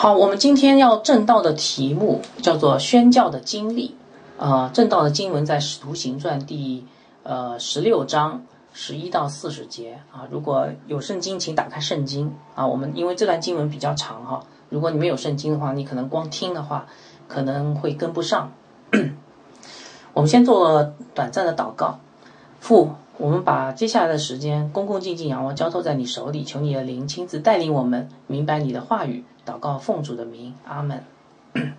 好，我们今天要正道的题目叫做宣教的经历。呃，正道的经文在《使徒行传》第呃十六章十一到四十节啊。如果有圣经，请打开圣经啊。我们因为这段经文比较长哈，如果你没有圣经的话，你可能光听的话可能会跟不上。我们先做短暂的祷告，父，我们把接下来的时间恭恭敬敬仰望交托在你手里，求你的灵亲自带领我们明白你的话语。祷告奉主的名，阿门。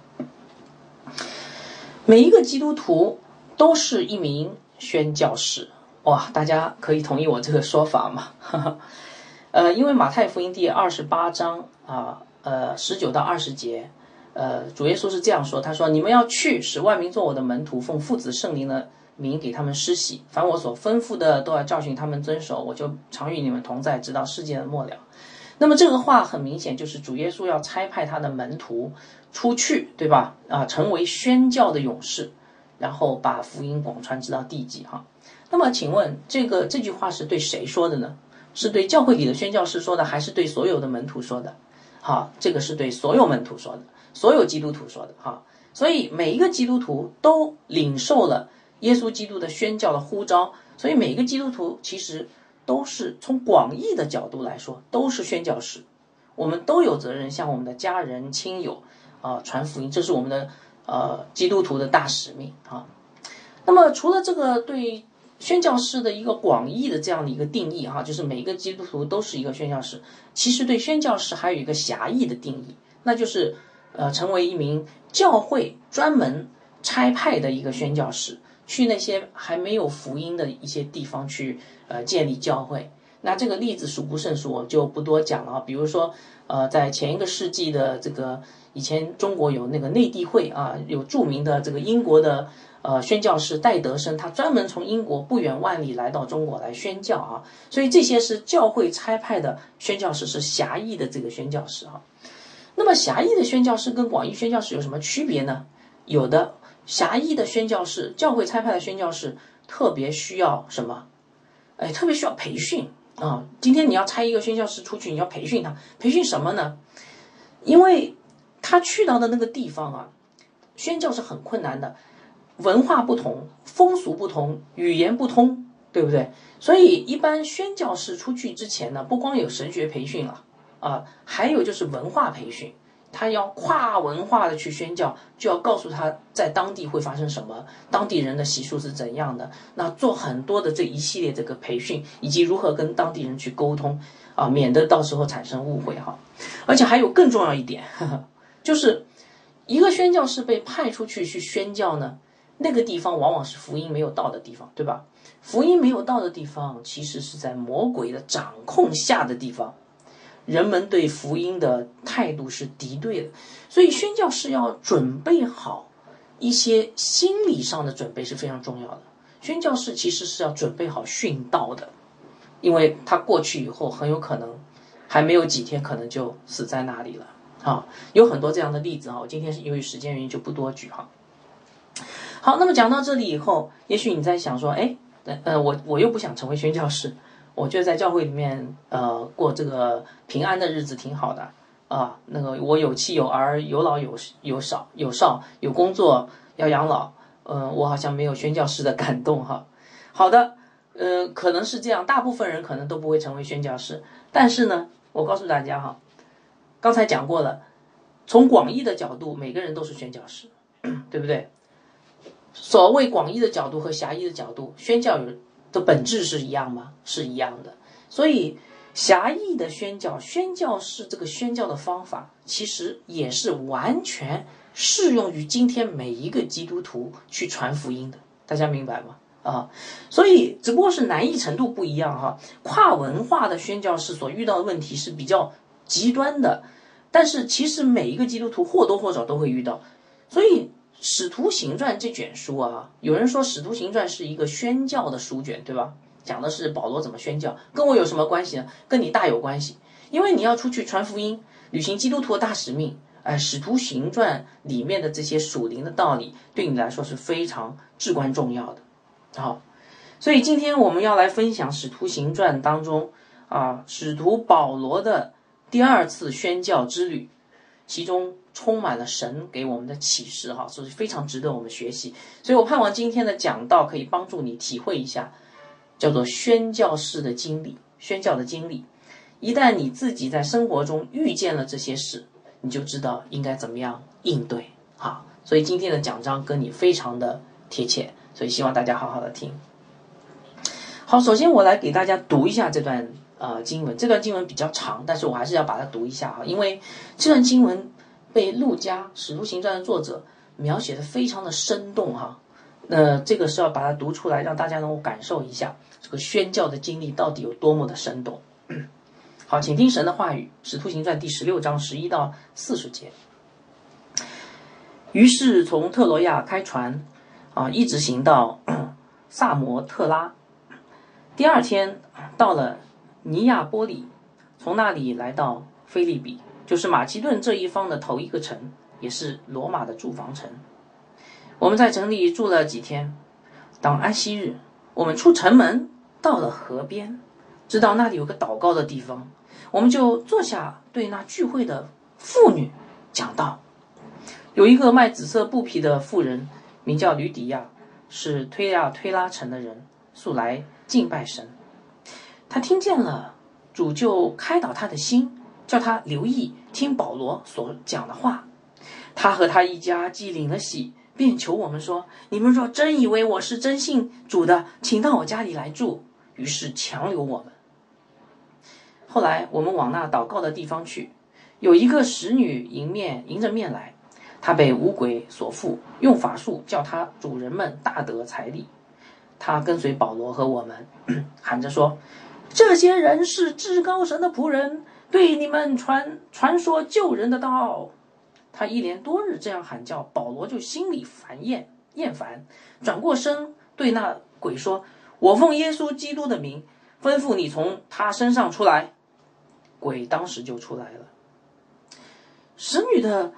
每一个基督徒都是一名宣教士，哇！大家可以同意我这个说法吗？呃，因为马太福音第二十八章啊，呃，十九到二十节，呃，主耶稣是这样说：他说，你们要去，使万民做我的门徒，奉父子圣灵的名给他们施洗，凡我所吩咐的，都要教训他们遵守，我就常与你们同在，直到世界的末了。那么这个话很明显就是主耶稣要差派他的门徒出去，对吧？啊，成为宣教的勇士，然后把福音广传直到地极哈。那么请问这个这句话是对谁说的呢？是对教会里的宣教士说的，还是对所有的门徒说的？好，这个是对所有门徒说的，所有基督徒说的哈。所以每一个基督徒都领受了耶稣基督的宣教的呼召，所以每一个基督徒其实。都是从广义的角度来说，都是宣教士，我们都有责任向我们的家人亲友啊传福音，这是我们的呃基督徒的大使命啊。那么除了这个对宣教士的一个广义的这样的一个定义哈，就是每个基督徒都是一个宣教士，其实对宣教士还有一个狭义的定义，那就是呃成为一名教会专门差派的一个宣教士。去那些还没有福音的一些地方去，呃，建立教会。那这个例子数不胜数，我就不多讲了。比如说，呃，在前一个世纪的这个以前，中国有那个内地会啊，有著名的这个英国的呃宣教士戴德生，他专门从英国不远万里来到中国来宣教啊。所以这些是教会差派的宣教士，是狭义的这个宣教士啊。那么狭义的宣教士跟广义宣教士有什么区别呢？有的。狭义的宣教士，教会差派的宣教士，特别需要什么？哎，特别需要培训啊！今天你要差一个宣教士出去，你要培训他，培训什么呢？因为他去到的那个地方啊，宣教是很困难的，文化不同，风俗不同，语言不通，对不对？所以一般宣教士出去之前呢，不光有神学培训了啊，还有就是文化培训。他要跨文化的去宣教，就要告诉他在当地会发生什么，当地人的习俗是怎样的。那做很多的这一系列这个培训，以及如何跟当地人去沟通啊，免得到时候产生误会哈。而且还有更重要一点，就是一个宣教士被派出去去宣教呢，那个地方往往是福音没有到的地方，对吧？福音没有到的地方，其实是在魔鬼的掌控下的地方。人们对福音的态度是敌对的，所以宣教士要准备好一些心理上的准备是非常重要的。宣教士其实是要准备好殉道的，因为他过去以后很有可能还没有几天，可能就死在那里了。啊，有很多这样的例子啊，我今天是由于时间原因就不多举哈。好，那么讲到这里以后，也许你在想说，哎，呃，我我又不想成为宣教士。我觉得在教会里面，呃，过这个平安的日子挺好的啊。那个我有妻有儿，有老有有少有少，有工作要养老。嗯，我好像没有宣教师的感动哈。好的，呃，可能是这样，大部分人可能都不会成为宣教师。但是呢，我告诉大家哈，刚才讲过了，从广义的角度，每个人都是宣教师，对不对？所谓广义的角度和狭义的角度，宣教有。的本质是一样吗？是一样的。所以狭义的宣教，宣教是这个宣教的方法，其实也是完全适用于今天每一个基督徒去传福音的。大家明白吗？啊，所以只不过是难易程度不一样哈。跨文化的宣教士所遇到的问题是比较极端的，但是其实每一个基督徒或多或少都会遇到，所以。《使徒行传》这卷书啊，有人说《使徒行传》是一个宣教的书卷，对吧？讲的是保罗怎么宣教，跟我有什么关系呢？跟你大有关系，因为你要出去传福音，履行基督徒的大使命。哎，《使徒行传》里面的这些属灵的道理，对你来说是非常至关重要的。好，所以今天我们要来分享《使徒行传》当中啊，使徒保罗的第二次宣教之旅。其中充满了神给我们的启示，哈，所以非常值得我们学习。所以我盼望今天的讲道可以帮助你体会一下，叫做宣教士的经历，宣教的经历。一旦你自己在生活中遇见了这些事，你就知道应该怎么样应对，哈。所以今天的讲章跟你非常的贴切，所以希望大家好好的听。好，首先我来给大家读一下这段。呃，经文这段经文比较长，但是我还是要把它读一下哈，因为这段经文被陆家《使徒行传》的作者描写的非常的生动哈。那这个是要把它读出来，让大家能够感受一下这个宣教的经历到底有多么的生动。好，请听神的话语，《使徒行传》第十六章十一到四十节。于是从特罗亚开船啊，一直行到 萨摩特拉，第二天到了。尼亚波里，从那里来到菲利比，就是马其顿这一方的头一个城，也是罗马的驻防城。我们在城里住了几天。当安息日，我们出城门，到了河边，知道那里有个祷告的地方，我们就坐下，对那聚会的妇女讲道。有一个卖紫色布匹的妇人，名叫吕底亚，是推亚推拉城的人，素来敬拜神。他听见了，主就开导他的心，叫他留意听保罗所讲的话。他和他一家既领了喜，便求我们说：“你们若真以为我是真信主的，请到我家里来住。”于是强留我们。后来我们往那祷告的地方去，有一个使女迎面迎着面来，她被五鬼所附，用法术叫她主人们大得财力。她跟随保罗和我们，喊着说。这些人是至高神的仆人，对你们传传说救人的道。他一连多日这样喊叫，保罗就心里烦厌厌烦，转过身对那鬼说：“我奉耶稣基督的名，吩咐你从他身上出来。”鬼当时就出来了。使女的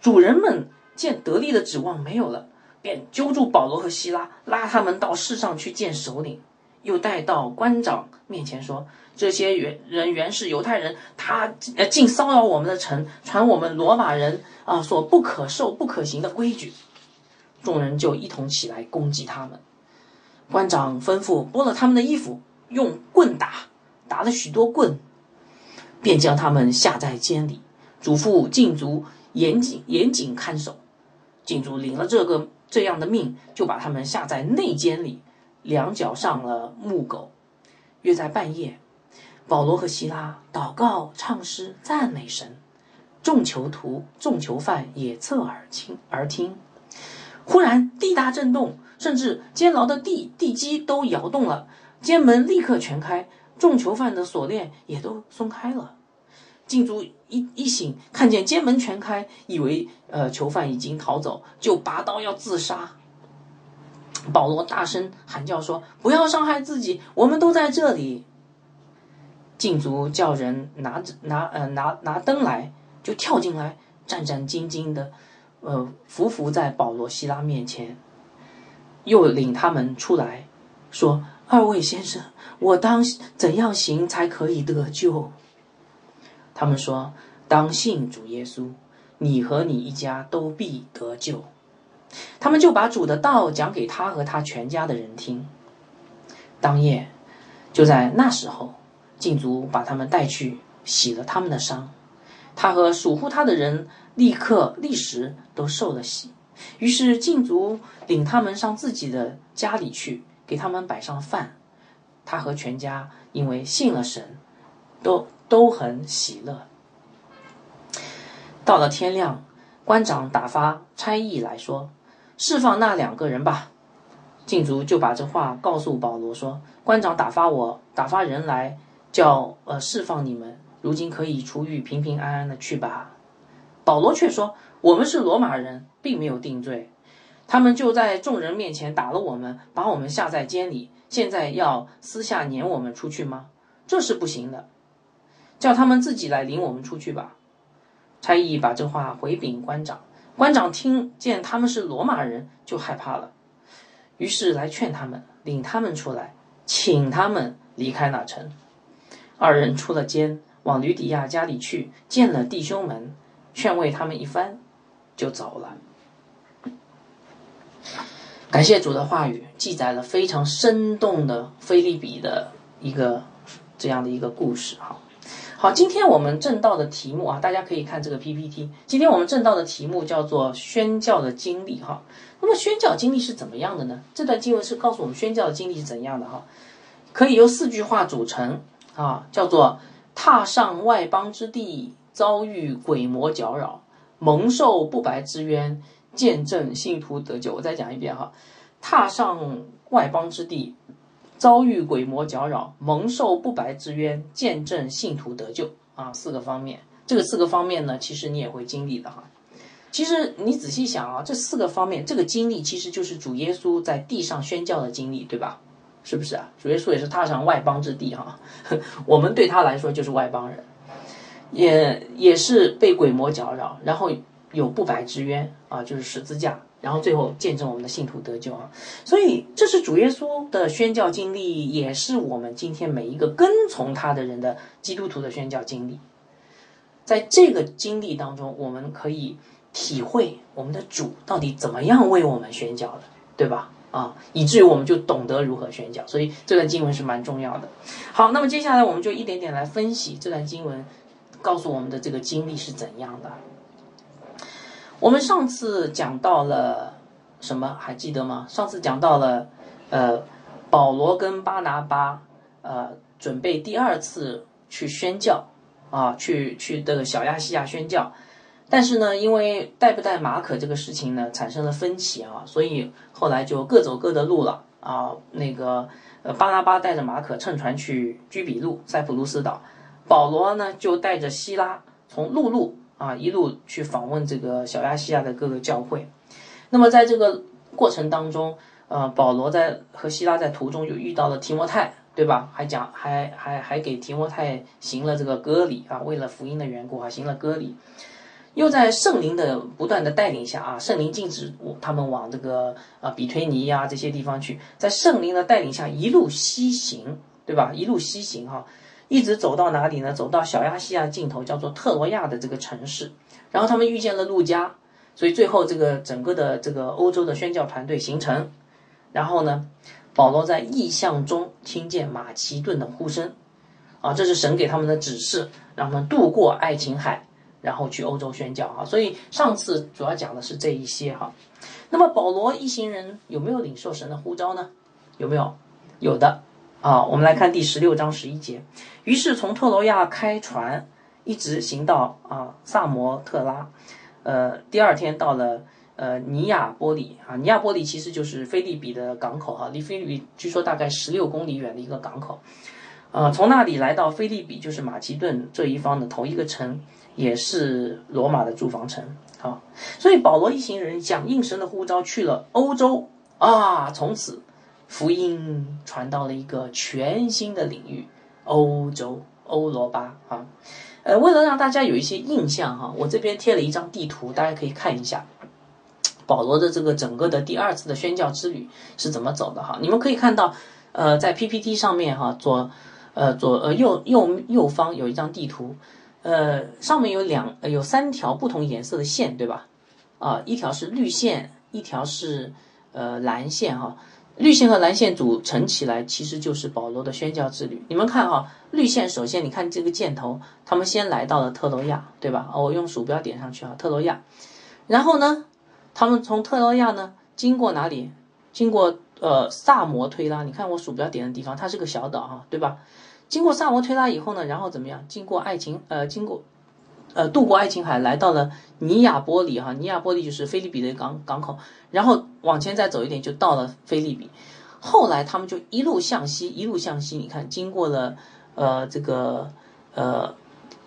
主人们见得力的指望没有了，便揪住保罗和希拉，拉他们到市上去见首领。又带到官长面前说：“这些原人原是犹太人，他呃竟骚扰我们的城，传我们罗马人啊所不可受、不可行的规矩。”众人就一同起来攻击他们。官长吩咐剥了他们的衣服，用棍打，打了许多棍，便将他们下在监里，嘱咐禁足严谨严谨看守。禁足领了这个这样的命，就把他们下在内监里。两脚上了木狗，约在半夜，保罗和希拉祷告、唱诗、赞美神，众囚徒、众囚犯也侧耳听而听。忽然地大震动，甚至监牢的地地基都摇动了，监门立刻全开，众囚犯的锁链也都松开了。禁足一一醒，看见监门全开，以为呃囚犯已经逃走，就拔刀要自杀。保罗大声喊叫说：“不要伤害自己，我们都在这里。”禁足叫人拿着拿呃拿拿灯来，就跳进来，战战兢兢的，呃伏伏在保罗希拉面前，又领他们出来，说：“二位先生，我当怎样行才可以得救？”他们说：“当信主耶稣，你和你一家都必得救。”他们就把主的道讲给他和他全家的人听。当夜，就在那时候，禁足把他们带去洗了他们的伤。他和守护他的人立刻立时都受了洗。于是禁足领他们上自己的家里去，给他们摆上饭。他和全家因为信了神，都都很喜乐。到了天亮，官长打发差役来说。释放那两个人吧，禁足就把这话告诉保罗说：“官长打发我打发人来，叫呃释放你们，如今可以出狱，平平安安的去吧。”保罗却说：“我们是罗马人，并没有定罪，他们就在众人面前打了我们，把我们下在监里，现在要私下撵我们出去吗？这是不行的，叫他们自己来领我们出去吧。”差役把这话回禀官长。官长听见他们是罗马人，就害怕了，于是来劝他们，领他们出来，请他们离开那城。二人出了监，往吕底亚家里去，见了弟兄们，劝慰他们一番，就走了。感谢主的话语，记载了非常生动的菲利比的一个这样的一个故事。哈，好，今天我们正道的题目啊，大家可以看这个 PPT。今天我们正道的题目叫做宣教的经历。哈，那么宣教经历是怎么样的呢？这段经文是告诉我们宣教的经历是怎样的？哈，可以由四句话组成啊，叫做踏上外邦之地，遭遇鬼魔搅扰，蒙受不白之冤。见证信徒得救，我再讲一遍哈，踏上外邦之地，遭遇鬼魔搅扰，蒙受不白之冤，见证信徒得救啊，四个方面。这个四个方面呢，其实你也会经历的哈。其实你仔细想啊，这四个方面，这个经历其实就是主耶稣在地上宣教的经历，对吧？是不是啊？主耶稣也是踏上外邦之地哈，我们对他来说就是外邦人，也也是被鬼魔搅扰，然后。有不白之冤啊，就是十字架，然后最后见证我们的信徒得救啊，所以这是主耶稣的宣教经历，也是我们今天每一个跟从他的人的基督徒的宣教经历。在这个经历当中，我们可以体会我们的主到底怎么样为我们宣教的，对吧？啊，以至于我们就懂得如何宣教，所以这段经文是蛮重要的。好，那么接下来我们就一点点来分析这段经文告诉我们的这个经历是怎样的。我们上次讲到了什么？还记得吗？上次讲到了，呃，保罗跟巴拿巴，呃，准备第二次去宣教，啊，去去这个小亚细亚宣教，但是呢，因为带不带马可这个事情呢，产生了分歧啊，所以后来就各走各的路了啊。那个呃，巴拿巴带着马可乘船去居比路、塞浦路斯岛，保罗呢就带着希拉从陆路。啊，一路去访问这个小亚细亚的各个教会。那么在这个过程当中，呃，保罗在和希拉在途中就遇到了提摩太，对吧？还讲还还还给提摩太行了这个割礼啊，为了福音的缘故啊，行了割礼。又在圣灵的不断的带领下啊，圣灵禁止他们往这个啊比推尼呀这些地方去，在圣灵的带领下一路西行，对吧？一路西行哈。一直走到哪里呢？走到小亚细亚尽头，叫做特罗亚的这个城市。然后他们遇见了路加，所以最后这个整个的这个欧洲的宣教团队形成。然后呢，保罗在异象中听见马其顿的呼声，啊，这是神给他们的指示，让他们渡过爱琴海，然后去欧洲宣教啊。所以上次主要讲的是这一些哈。那么保罗一行人有没有领受神的呼召呢？有没有？有的。啊，我们来看第十六章十一节。于是从特罗亚开船，一直行到啊萨摩特拉。呃，第二天到了呃尼亚波里啊，尼亚波里其实就是菲利比的港口哈，离菲利比据说大概十六公里远的一个港口。呃，从那里来到菲利比，就是马其顿这一方的头一个城，也是罗马的驻防城。好，所以保罗一行人响应神的呼召，去了欧洲啊，从此。福音传到了一个全新的领域——欧洲欧罗巴啊！呃，为了让大家有一些印象哈，我这边贴了一张地图，大家可以看一下保罗的这个整个的第二次的宣教之旅是怎么走的哈。你们可以看到，呃，在 PPT 上面哈，左呃左呃右右右方有一张地图，呃，上面有两有三条不同颜色的线，对吧？啊，一条是绿线，一条是呃蓝线哈。绿线和蓝线组成起来，其实就是保罗的宣教之旅。你们看哈，绿线首先你看这个箭头，他们先来到了特罗亚，对吧？我用鼠标点上去啊，特罗亚。然后呢，他们从特罗亚呢，经过哪里？经过呃萨摩推拉。你看我鼠标点的地方，它是个小岛哈，对吧？经过萨摩推拉以后呢，然后怎么样？经过爱情呃，经过。呃，渡过爱琴海，来到了尼亚波里哈，尼亚波里就是菲利比的港港口，然后往前再走一点就到了菲利比。后来他们就一路向西，一路向西，你看，经过了呃这个呃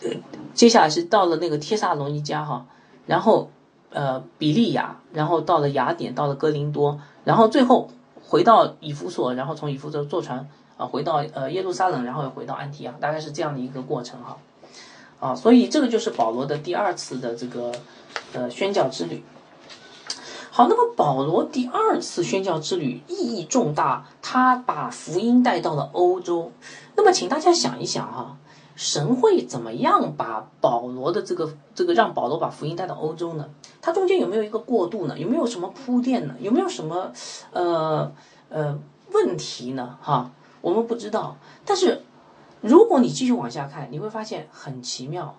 呃，接下来是到了那个帖萨罗尼加哈，然后呃比利亚，然后到了雅典，到了哥林多，然后最后回到以弗所，然后从以弗所坐船啊回到呃耶路撒冷，然后又回到安提亚，大概是这样的一个过程哈。啊，所以这个就是保罗的第二次的这个呃宣教之旅。好，那么保罗第二次宣教之旅意义重大，他把福音带到了欧洲。那么，请大家想一想哈，神会怎么样把保罗的这个这个让保罗把福音带到欧洲呢？它中间有没有一个过渡呢？有没有什么铺垫呢？有没有什么呃呃问题呢？哈，我们不知道。但是如果你继续往下看，你会发现很奇妙。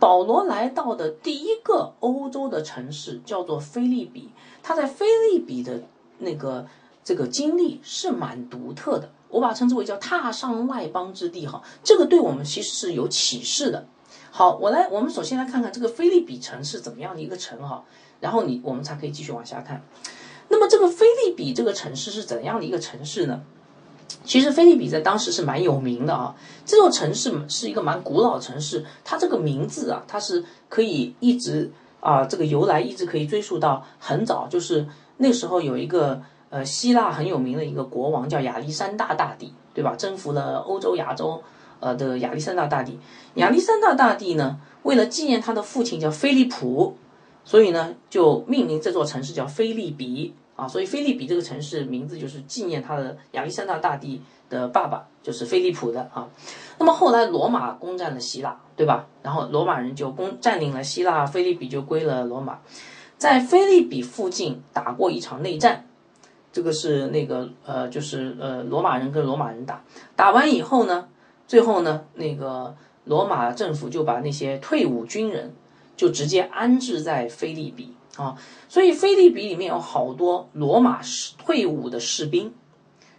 保罗来到的第一个欧洲的城市叫做菲利比，他在菲利比的那个这个经历是蛮独特的，我把它称之为叫踏上外邦之地哈，这个对我们其实是有启示的。好，我来，我们首先来看看这个菲利比城是怎么样的一个城哈，然后你我们才可以继续往下看。那么这个菲利比这个城市是怎样的一个城市呢？其实菲利比在当时是蛮有名的啊，这座城市是一个蛮古老的城市，它这个名字啊，它是可以一直啊，这个由来一直可以追溯到很早，就是那时候有一个呃希腊很有名的一个国王叫亚历山大大帝，对吧？征服了欧洲、亚洲呃的亚历山大大帝，亚历山大大帝呢，为了纪念他的父亲叫菲利普，所以呢就命名这座城市叫菲利比。啊，所以菲利比这个城市名字就是纪念他的亚历山大大帝的爸爸，就是菲利普的啊。那么后来罗马攻占了希腊，对吧？然后罗马人就攻占领了希腊，菲利比就归了罗马。在菲利比附近打过一场内战，这个是那个呃，就是呃罗马人跟罗马人打，打完以后呢，最后呢，那个罗马政府就把那些退伍军人就直接安置在菲利比。啊，所以菲利比里面有好多罗马士退伍的士兵，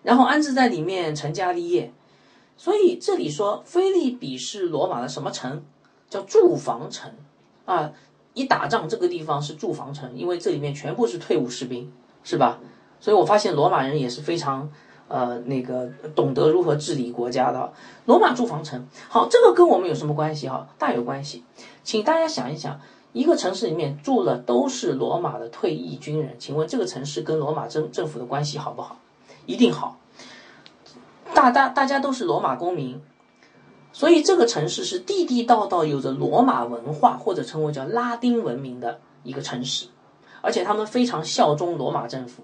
然后安置在里面成家立业。所以这里说菲利比是罗马的什么城？叫驻防城啊！一打仗这个地方是驻防城，因为这里面全部是退伍士兵，是吧？所以我发现罗马人也是非常呃那个懂得如何治理国家的。罗马驻防城，好，这个跟我们有什么关系哈？大有关系，请大家想一想。一个城市里面住了都是罗马的退役军人，请问这个城市跟罗马政政府的关系好不好？一定好。大大大家都是罗马公民，所以这个城市是地地道道有着罗马文化或者称为叫拉丁文明的一个城市，而且他们非常效忠罗马政府，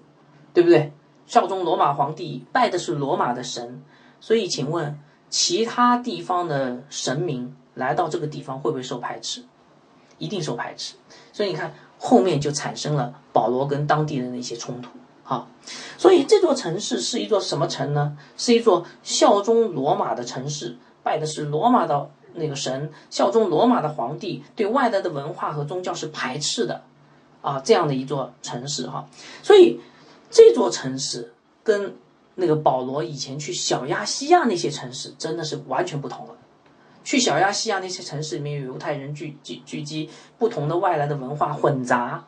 对不对？效忠罗马皇帝，拜的是罗马的神，所以请问其他地方的神明来到这个地方会不会受排斥？一定受排斥，所以你看后面就产生了保罗跟当地人的一些冲突啊。所以这座城市是一座什么城呢？是一座效忠罗马的城市，拜的是罗马的那个神，效忠罗马的皇帝，对外来的文化和宗教是排斥的啊。这样的一座城市哈，所以这座城市跟那个保罗以前去小亚细亚那些城市真的是完全不同了。去小亚细亚那些城市里面有犹太人聚聚聚集，不同的外来的文化混杂，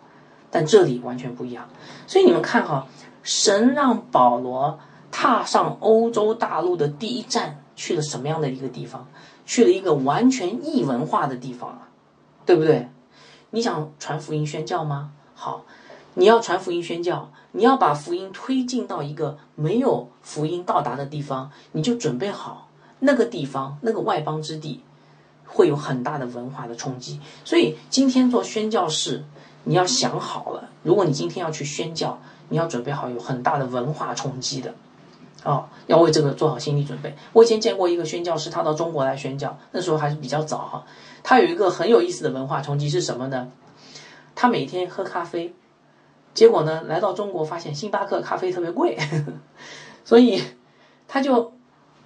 但这里完全不一样。所以你们看哈，神让保罗踏上欧洲大陆的第一站，去了什么样的一个地方？去了一个完全异文化的地方啊，对不对？你想传福音宣教吗？好，你要传福音宣教，你要把福音推进到一个没有福音到达的地方，你就准备好。那个地方，那个外邦之地，会有很大的文化的冲击。所以今天做宣教士，你要想好了，如果你今天要去宣教，你要准备好有很大的文化冲击的，哦，要为这个做好心理准备。我以前见过一个宣教士，他到中国来宣教，那时候还是比较早哈。他有一个很有意思的文化冲击是什么呢？他每天喝咖啡，结果呢，来到中国发现星巴克咖啡特别贵，呵 呵所以他就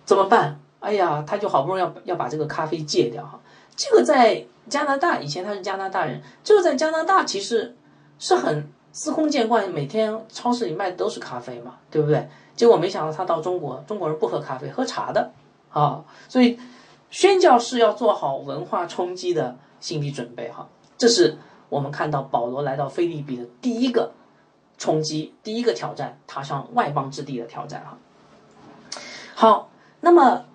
怎么办？哎呀，他就好不容易要要把这个咖啡戒掉哈。这个在加拿大以前他是加拿大人，这个在加拿大其实是很司空见惯，每天超市里卖的都是咖啡嘛，对不对？结果没想到他到中国，中国人不喝咖啡，喝茶的啊。所以宣教士要做好文化冲击的心理准备哈。这是我们看到保罗来到菲律比的第一个冲击，第一个挑战，踏上外邦之地的挑战哈。好，那么。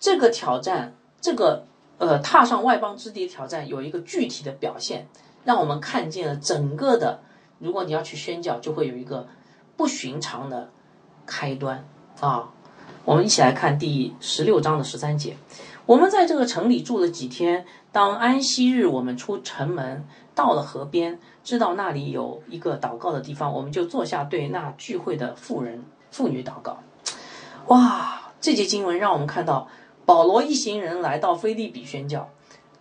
这个挑战，这个呃，踏上外邦之地挑战，有一个具体的表现，让我们看见了整个的。如果你要去宣教，就会有一个不寻常的开端啊！我们一起来看第十六章的十三节。我们在这个城里住了几天，当安息日，我们出城门，到了河边，知道那里有一个祷告的地方，我们就坐下，对那聚会的妇人、妇女祷告。哇！这节经文让我们看到。保罗一行人来到菲利比宣教，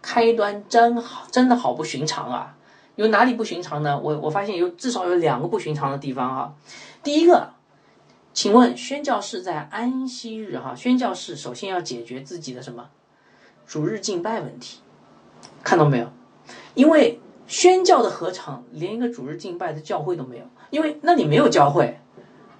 开端真好，真的好不寻常啊！有哪里不寻常呢？我我发现有至少有两个不寻常的地方哈。第一个，请问宣教士在安息日哈，宣教士首先要解决自己的什么主日敬拜问题，看到没有？因为宣教的合场连一个主日敬拜的教会都没有，因为那里没有教会，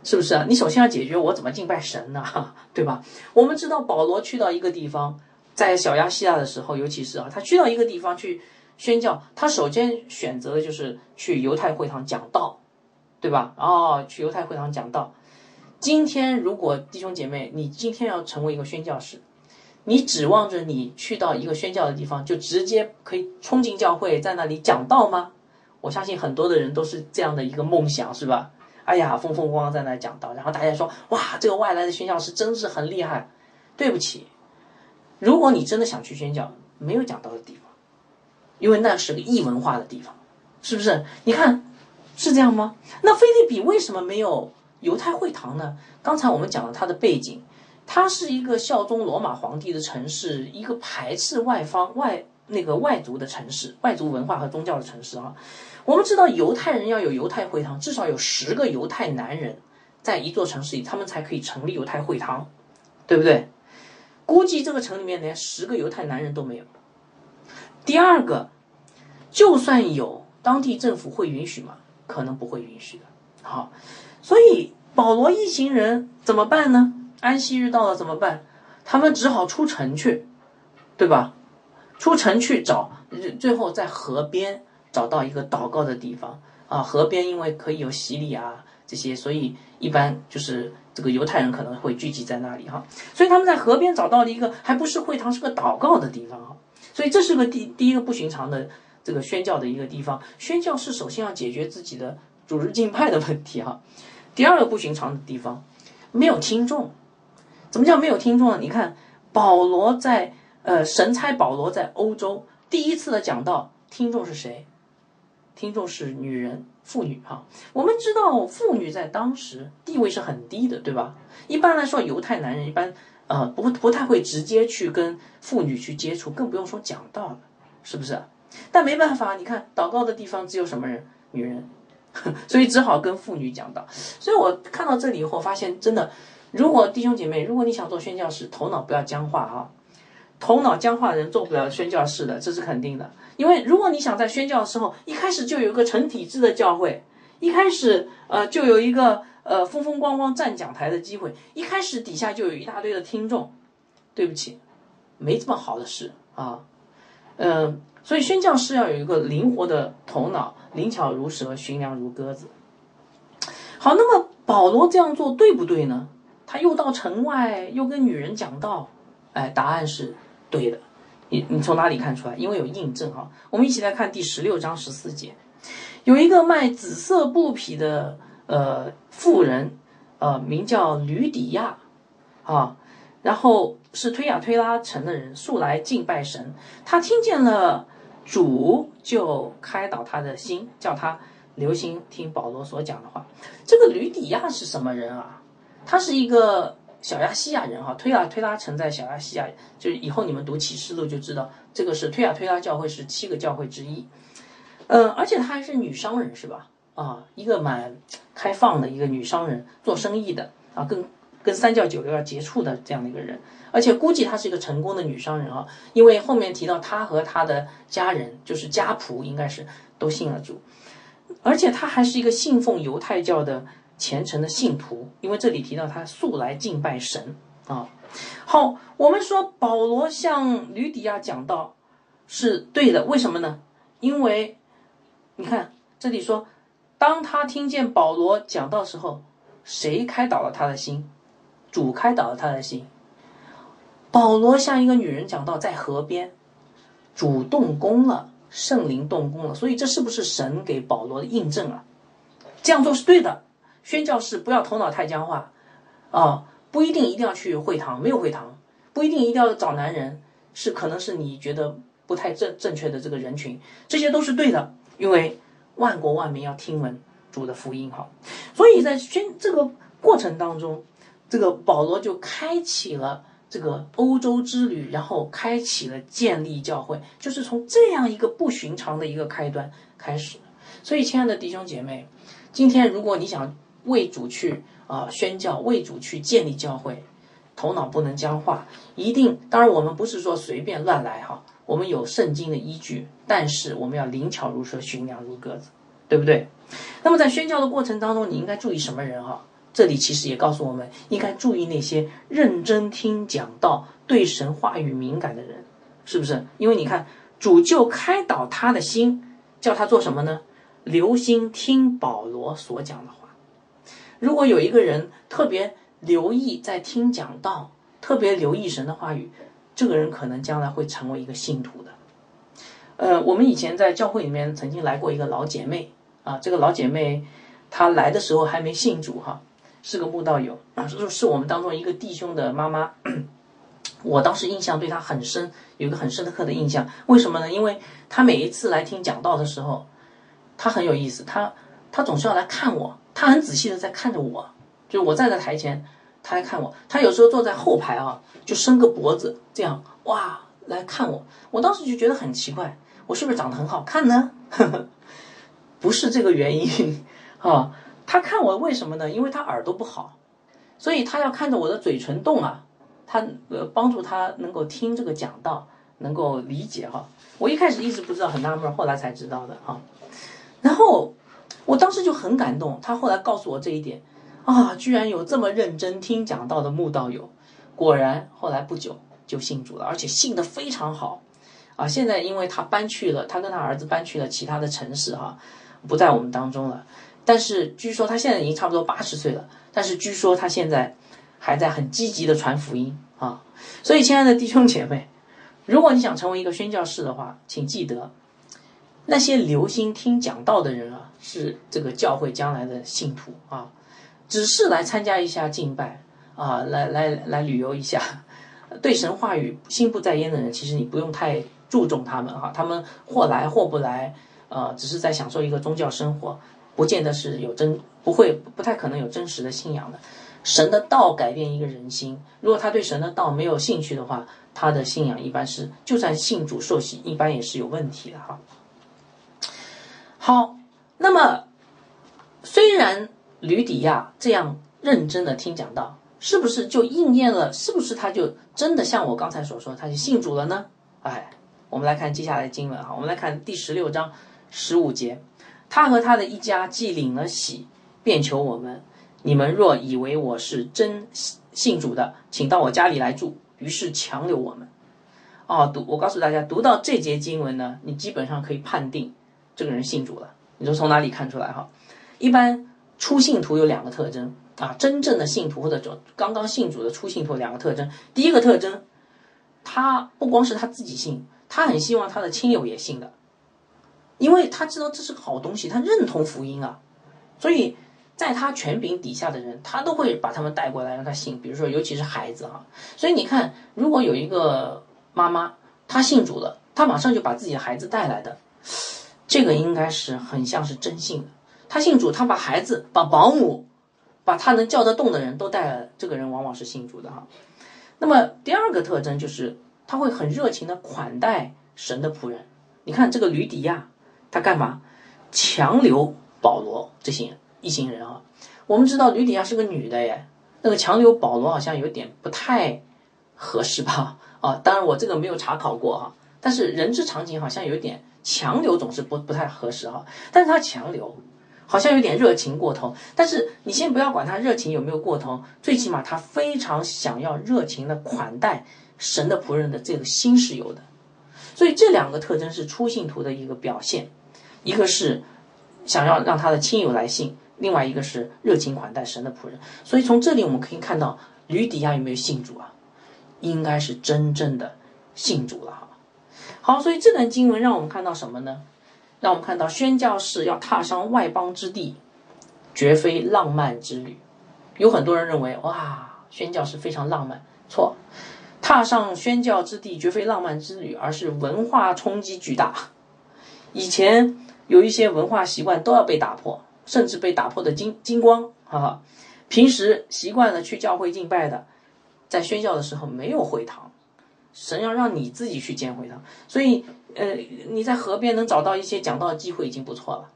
是不是啊？你首先要解决我怎么敬拜神呢？对吧？我们知道保罗去到一个地方，在小亚细亚的时候，尤其是啊，他去到一个地方去。宣教，他首先选择的就是去犹太会堂讲道，对吧？哦，去犹太会堂讲道。今天如果弟兄姐妹，你今天要成为一个宣教士，你指望着你去到一个宣教的地方，就直接可以冲进教会，在那里讲道吗？我相信很多的人都是这样的一个梦想，是吧？哎呀，风风光光在那讲道，然后大家说，哇，这个外来的宣教师真是很厉害。对不起，如果你真的想去宣教，没有讲道的地方。因为那是个异文化的地方，是不是？你看，是这样吗？那菲利比为什么没有犹太会堂呢？刚才我们讲了它的背景，它是一个效忠罗马皇帝的城市，一个排斥外方外那个外族的城市，外族文化和宗教的城市啊。我们知道犹太人要有犹太会堂，至少有十个犹太男人在一座城市里，他们才可以成立犹太会堂，对不对？估计这个城里面连十个犹太男人都没有。第二个，就算有，当地政府会允许吗？可能不会允许的。好，所以保罗一行人怎么办呢？安息日到了怎么办？他们只好出城去，对吧？出城去找，最后在河边找到一个祷告的地方啊。河边因为可以有洗礼啊这些，所以一般就是这个犹太人可能会聚集在那里哈。所以他们在河边找到了一个还不是会堂，是个祷告的地方哈。所以这是个第第一个不寻常的这个宣教的一个地方。宣教是首先要解决自己的主日敬拜的问题哈。第二个不寻常的地方，没有听众。怎么叫没有听众呢？你看保罗在呃神差保罗在欧洲第一次的讲道，听众是谁？听众是女人妇女哈。我们知道妇女在当时地位是很低的，对吧？一般来说犹太男人一般。呃，不不太会直接去跟妇女去接触，更不用说讲道了，是不是？但没办法，你看祷告的地方只有什么人？女人，所以只好跟妇女讲道。所以我看到这里以后，发现真的，如果弟兄姐妹，如果你想做宣教士，头脑不要僵化哈，头脑僵化的人做不了宣教士的，这是肯定的。因为如果你想在宣教的时候，一开始就有一个成体制的教会，一开始呃就有一个。呃，风风光光站讲台的机会，一开始底下就有一大堆的听众。对不起，没这么好的事啊。嗯，所以宣教是要有一个灵活的头脑，灵巧如蛇，驯良如鸽子。好，那么保罗这样做对不对呢？他又到城外，又跟女人讲道。哎，答案是对的。你你从哪里看出来？因为有印证哈。我们一起来看第十六章十四节，有一个卖紫色布匹的。呃，妇人，呃，名叫吕底亚，啊，然后是推亚推拉城的人，素来敬拜神。他听见了主，就开导他的心，叫他留心听保罗所讲的话。这个吕底亚是什么人啊？他是一个小亚细亚人哈。推亚推拉城在小亚细亚，就是以后你们读启示录就知道，这个是推亚推拉教会是七个教会之一。嗯，而且她还是女商人，是吧？啊，一个蛮开放的一个女商人，做生意的啊，跟跟三教九流要接触的这样的一个人，而且估计她是一个成功的女商人啊，因为后面提到她和她的家人，就是家仆，应该是都信了主，而且她还是一个信奉犹太教的虔诚的信徒，因为这里提到他素来敬拜神啊。好，我们说保罗向吕底亚讲道是对的，为什么呢？因为你看这里说。当他听见保罗讲到时候，谁开导了他的心？主开导了他的心。保罗向一个女人讲到，在河边，主动工了，圣灵动工了。所以这是不是神给保罗的印证啊？这样做是对的。宣教士不要头脑太僵化啊，不一定一定要去会堂，没有会堂，不一定一定要找男人，是可能是你觉得不太正正确的这个人群，这些都是对的，因为。万国万民要听闻主的福音，哈，所以在宣这个过程当中，这个保罗就开启了这个欧洲之旅，然后开启了建立教会，就是从这样一个不寻常的一个开端开始。所以，亲爱的弟兄姐妹，今天如果你想为主去啊宣教，为主去建立教会，头脑不能僵化，一定。当然，我们不是说随便乱来哈，我们有圣经的依据，但是我们要灵巧如蛇，驯良如鸽子，对不对？那么在宣教的过程当中，你应该注意什么人哈？这里其实也告诉我们，应该注意那些认真听讲道、对神话语敏感的人，是不是？因为你看，主就开导他的心，叫他做什么呢？留心听保罗所讲的话。如果有一个人特别留意在听讲道，特别留意神的话语，这个人可能将来会成为一个信徒的。呃，我们以前在教会里面曾经来过一个老姐妹啊，这个老姐妹她来的时候还没信主哈。是个慕道友啊，是是我们当中一个弟兄的妈妈。我当时印象对他很深，有一个很深刻的印象。为什么呢？因为他每一次来听讲道的时候，他很有意思。他他总是要来看我，他很仔细的在看着我。就是我站在台前，他来看我。他有时候坐在后排啊，就伸个脖子这样哇来看我。我当时就觉得很奇怪，我是不是长得很好看呢？不是这个原因啊。他看我为什么呢？因为他耳朵不好，所以他要看着我的嘴唇动啊，他呃帮助他能够听这个讲道，能够理解哈。我一开始一直不知道，很纳闷，后来才知道的哈。然后我当时就很感动，他后来告诉我这一点啊，居然有这么认真听讲道的慕道友，果然后来不久就信主了，而且信的非常好啊。现在因为他搬去了，他跟他儿子搬去了其他的城市哈，不在我们当中了。但是据说他现在已经差不多八十岁了，但是据说他现在还在很积极的传福音啊！所以，亲爱的弟兄姐妹，如果你想成为一个宣教士的话，请记得，那些留心听讲道的人啊，是这个教会将来的信徒啊。只是来参加一下敬拜啊，来来来旅游一下，对神话语心不在焉的人，其实你不用太注重他们哈，他们或来或不来，呃，只是在享受一个宗教生活。不见得是有真，不会不太可能有真实的信仰的。神的道改变一个人心，如果他对神的道没有兴趣的话，他的信仰一般是，就算信主受洗，一般也是有问题的哈。好，那么虽然吕底亚这样认真的听讲道，是不是就应验了？是不是他就真的像我刚才所说，他就信主了呢？哎，我们来看接下来经文哈，我们来看第十六章十五节。他和他的一家既领了喜，便求我们：你们若以为我是真信主的，请到我家里来住。于是强留我们。哦，读我告诉大家，读到这节经文呢，你基本上可以判定这个人信主了。你说从哪里看出来？哈，一般初信徒有两个特征啊，真正的信徒或者就刚刚信主的初信徒两个特征。第一个特征，他不光是他自己信，他很希望他的亲友也信的。因为他知道这是个好东西，他认同福音啊，所以在他权柄底下的人，他都会把他们带过来让他信。比如说，尤其是孩子啊，所以你看，如果有一个妈妈她信主了，她马上就把自己的孩子带来的，这个应该是很像是真信的。他信主，他把孩子、把保姆、把他能叫得动的人都带了，这个人往往是信主的哈。那么第二个特征就是他会很热情的款待神的仆人。你看这个吕底亚。他干嘛？强留保罗这些一行人啊？我们知道吕底亚是个女的耶，那个强留保罗好像有点不太合适吧？啊，当然我这个没有查考过哈，但是人之常情好像有点强留总是不不太合适哈。但是他强留，好像有点热情过头。但是你先不要管他热情有没有过头，最起码他非常想要热情的款待神的仆人的这个心是有的。所以这两个特征是初信徒的一个表现。一个是想要让他的亲友来信，另外一个是热情款待神的仆人。所以从这里我们可以看到，吕底亚有没有信主啊？应该是真正的信主了哈。好，所以这段经文让我们看到什么呢？让我们看到宣教士要踏上外邦之地，绝非浪漫之旅。有很多人认为，哇，宣教是非常浪漫。错，踏上宣教之地绝非浪漫之旅，而是文化冲击巨大。以前有一些文化习惯都要被打破，甚至被打破的精精光，哈哈。平时习惯了去教会敬拜的，在宣教的时候没有会堂，神要让你自己去见会他，所以呃你在河边能找到一些讲道的机会已经不错了。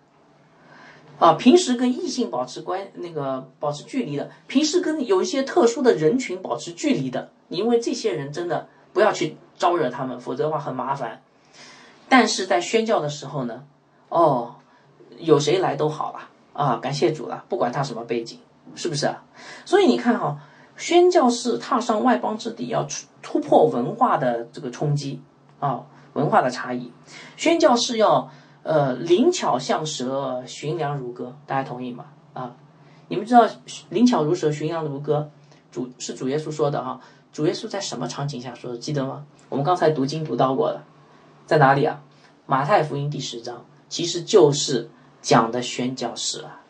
啊，平时跟异性保持关那个保持距离的，平时跟有一些特殊的人群保持距离的，你因为这些人真的不要去招惹他们，否则的话很麻烦。但是在宣教的时候呢，哦，有谁来都好了啊，感谢主了，不管他什么背景，是不是啊？所以你看哈，宣教士踏上外邦之地，要突突破文化的这个冲击啊，文化的差异，宣教是要。呃，灵巧像蛇，寻良如歌，大家同意吗？啊，你们知道灵巧如蛇，寻良如歌，主是主耶稣说的哈。主耶稣在什么场景下说的？记得吗？我们刚才读经读到过了，在哪里啊？马太福音第十章，其实就是讲的宣教士啊。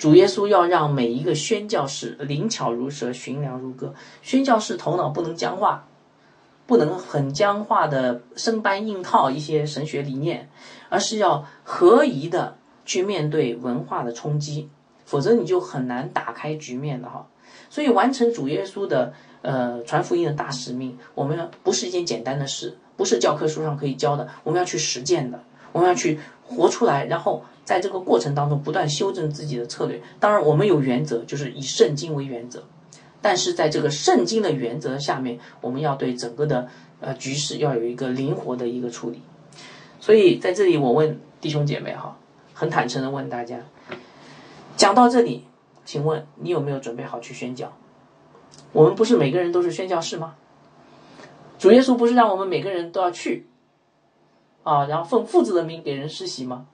主耶稣要让每一个宣教士灵巧如蛇，寻良如歌。宣教士头脑不能僵化。不能很僵化的生搬硬套一些神学理念，而是要合宜的去面对文化的冲击，否则你就很难打开局面的哈。所以完成主耶稣的呃传福音的大使命，我们要不是一件简单的事，不是教科书上可以教的，我们要去实践的，我们要去活出来，然后在这个过程当中不断修正自己的策略。当然，我们有原则，就是以圣经为原则。但是在这个圣经的原则下面，我们要对整个的呃局势要有一个灵活的一个处理。所以在这里，我问弟兄姐妹哈，很坦诚的问大家，讲到这里，请问你有没有准备好去宣教？我们不是每个人都是宣教士吗？主耶稣不是让我们每个人都要去啊，然后奉父子的名给人施洗吗？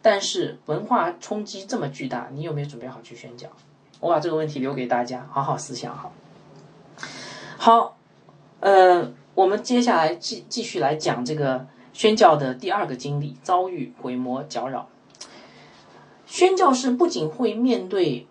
但是文化冲击这么巨大，你有没有准备好去宣教？我把这个问题留给大家，好好思想好。好，呃，我们接下来继继续来讲这个宣教的第二个经历，遭遇鬼魔搅扰。宣教士不仅会面对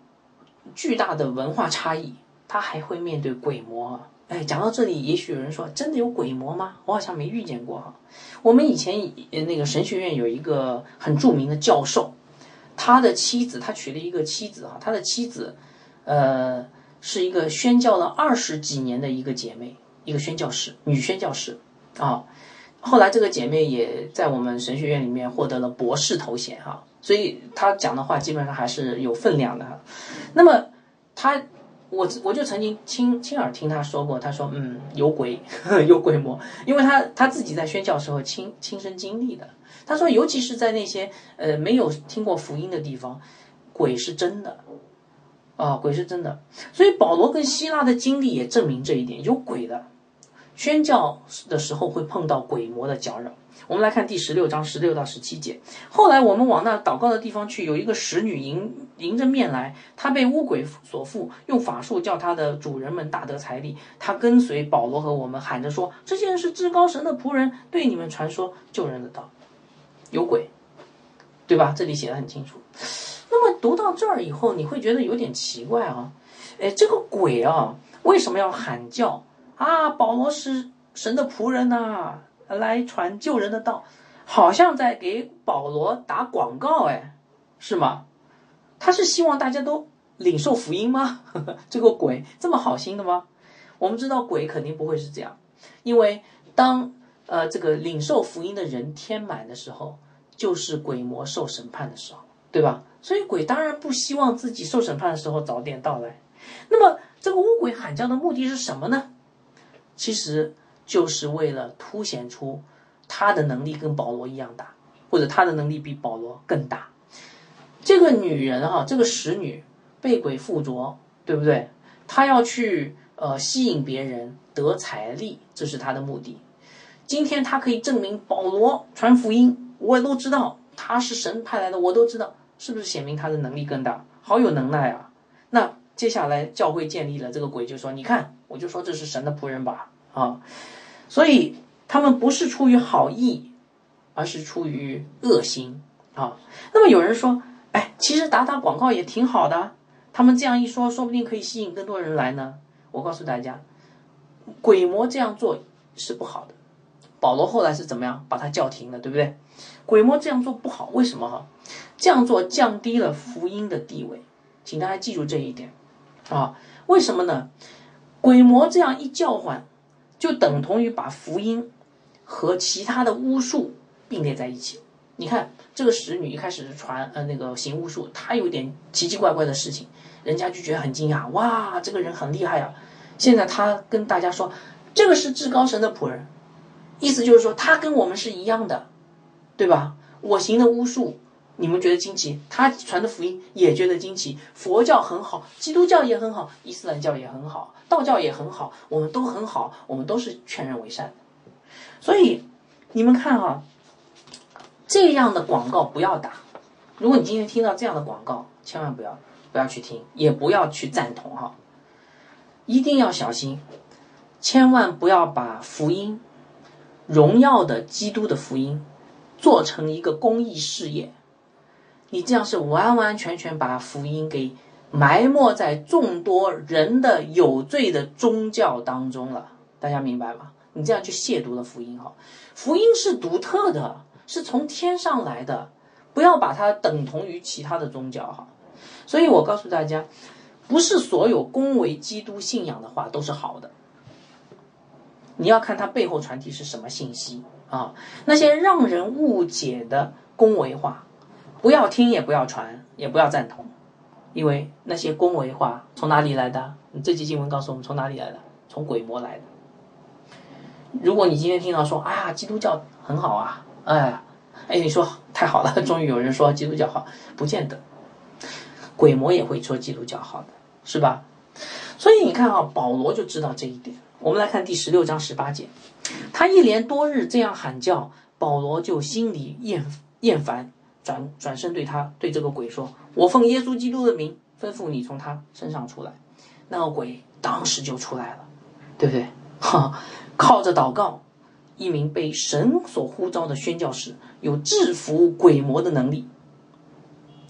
巨大的文化差异，他还会面对鬼魔。哎，讲到这里，也许有人说，真的有鬼魔吗？我好像没遇见过哈。我们以前那个神学院有一个很著名的教授。他的妻子，他娶了一个妻子哈，他的妻子，呃，是一个宣教了二十几年的一个姐妹，一个宣教师，女宣教师啊。后来这个姐妹也在我们神学院里面获得了博士头衔哈，所以她讲的话基本上还是有分量的哈。那么她，我我就曾经亲亲耳听他说过，他说嗯有鬼呵 有鬼魔，因为他他自己在宣教时候亲亲身经历的。他说，尤其是在那些呃没有听过福音的地方，鬼是真的，啊，鬼是真的。所以保罗跟希腊的经历也证明这一点，有鬼的。宣教的时候会碰到鬼魔的搅扰。我们来看第十六章十六到十七节。后来我们往那祷告的地方去，有一个使女迎迎着面来，她被巫鬼所附，用法术叫她的主人们大得财力。她跟随保罗和我们，喊着说：“这些人是至高神的仆人，对你们传说救人的道。”有鬼，对吧？这里写的很清楚。那么读到这儿以后，你会觉得有点奇怪啊？哎，这个鬼啊，为什么要喊叫啊？保罗是神的仆人呐，来传救人的道，好像在给保罗打广告，哎，是吗？他是希望大家都领受福音吗？这个鬼这么好心的吗？我们知道鬼肯定不会是这样，因为当。呃，这个领受福音的人填满的时候，就是鬼魔受审判的时候，对吧？所以鬼当然不希望自己受审判的时候早点到来。那么，这个乌鬼喊叫的目的是什么呢？其实就是为了凸显出他的能力跟保罗一样大，或者他的能力比保罗更大。这个女人哈，这个使女被鬼附着，对不对？她要去呃吸引别人得财力，这是她的目的。今天她可以证明保罗传福音，我也都知道他是神派来的，我都知道，是不是显明他的能力更大？好有能耐啊！接下来教会建立了，这个鬼就说：“你看，我就说这是神的仆人吧。”啊，所以他们不是出于好意，而是出于恶心啊。那么有人说：“哎，其实打打广告也挺好的。”他们这样一说，说不定可以吸引更多人来呢。我告诉大家，鬼魔这样做是不好的。保罗后来是怎么样把他叫停了，对不对？鬼魔这样做不好，为什么哈？这样做降低了福音的地位，请大家记住这一点啊！为什么呢？鬼魔这样一叫唤，就等同于把福音和其他的巫术并列在一起。你看，这个使女一开始传呃那个行巫术，她有点奇奇怪怪的事情，人家就觉得很惊讶，哇，这个人很厉害啊！现在他跟大家说，这个是至高神的仆人，意思就是说他跟我们是一样的，对吧？我行的巫术。你们觉得惊奇，他传的福音也觉得惊奇。佛教很好，基督教也很好，伊斯兰教也很好，道教也很好，我们都很好，我们都是劝人为善。所以你们看啊，这样的广告不要打。如果你今天听到这样的广告，千万不要不要去听，也不要去赞同哈，一定要小心，千万不要把福音荣耀的基督的福音做成一个公益事业。你这样是完完全全把福音给埋没在众多人的有罪的宗教当中了，大家明白吗？你这样去亵渎了福音哈。福音是独特的，是从天上来的，不要把它等同于其他的宗教哈。所以我告诉大家，不是所有恭维基督信仰的话都是好的，你要看它背后传递是什么信息啊。那些让人误解的恭维话。不要听，也不要传，也不要赞同，因为那些恭维话从哪里来的？你这集经文告诉我们从哪里来的？从鬼魔来的。如果你今天听到说啊，基督教很好啊，哎，哎，你说太好了，终于有人说基督教好，不见得，鬼魔也会说基督教好的，是吧？所以你看啊，保罗就知道这一点。我们来看第十六章十八节，他一连多日这样喊叫，保罗就心里厌厌烦。转转身对他对这个鬼说：“我奉耶稣基督的名吩咐你从他身上出来。”那个鬼当时就出来了，对不对？哈，靠着祷告，一名被神所呼召的宣教士有制服鬼魔的能力。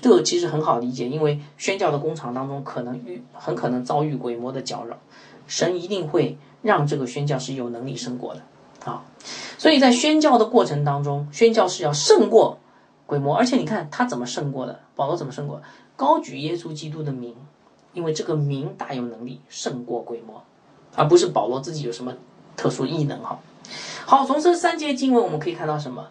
这个其实很好理解，因为宣教的工厂当中可能遇很可能遭遇鬼魔的搅扰，神一定会让这个宣教士有能力胜过的啊。所以在宣教的过程当中，宣教士要胜过。鬼魔，而且你看他怎么胜过的？保罗怎么胜过？高举耶稣基督的名，因为这个名大有能力胜过鬼魔，而不是保罗自己有什么特殊异能哈。好，从这三节经文我们可以看到什么？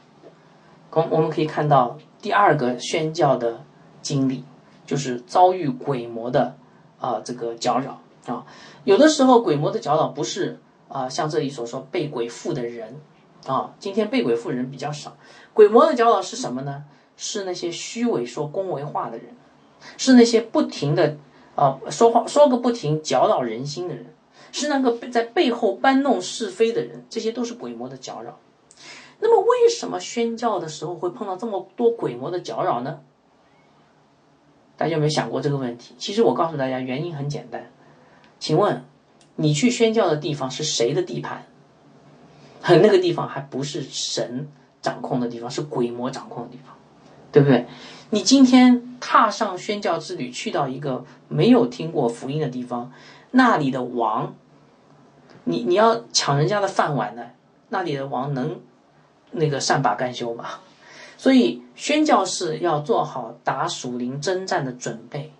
我我们可以看到第二个宣教的经历，就是遭遇鬼魔的啊这个搅扰啊。有的时候鬼魔的搅扰不是啊像这里所说被鬼附的人啊，今天被鬼附人比较少。鬼魔的搅扰是什么呢？是那些虚伪说恭维话的人，是那些不停的啊说话说个不停搅扰人心的人，是那个在背后搬弄是非的人，这些都是鬼魔的搅扰。那么为什么宣教的时候会碰到这么多鬼魔的搅扰呢？大家有没有想过这个问题？其实我告诉大家，原因很简单。请问你去宣教的地方是谁的地盘？那个地方还不是神。掌控的地方是鬼魔掌控的地方，对不对？你今天踏上宣教之旅，去到一个没有听过福音的地方，那里的王，你你要抢人家的饭碗呢？那里的王能那个善罢甘休吗？所以宣教士要做好打属灵征战的准备。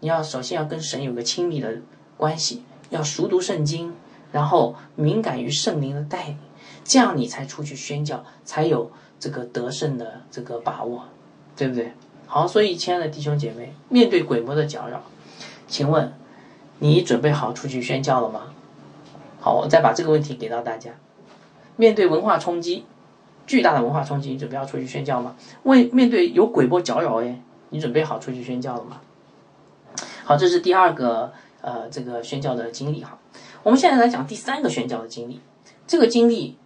你要首先要跟神有个亲密的关系，要熟读圣经，然后敏感于圣灵的带领。这样你才出去宣教，才有这个得胜的这个把握，对不对？好，所以亲爱的弟兄姐妹，面对鬼魔的搅扰，请问你准备好出去宣教了吗？好，我再把这个问题给到大家：面对文化冲击，巨大的文化冲击，你准备要出去宣教吗？为面对有鬼魔搅扰，哎，你准备好出去宣教了吗？好，这是第二个呃这个宣教的经历哈。我们现在来讲第三个宣教的经历，这个经历。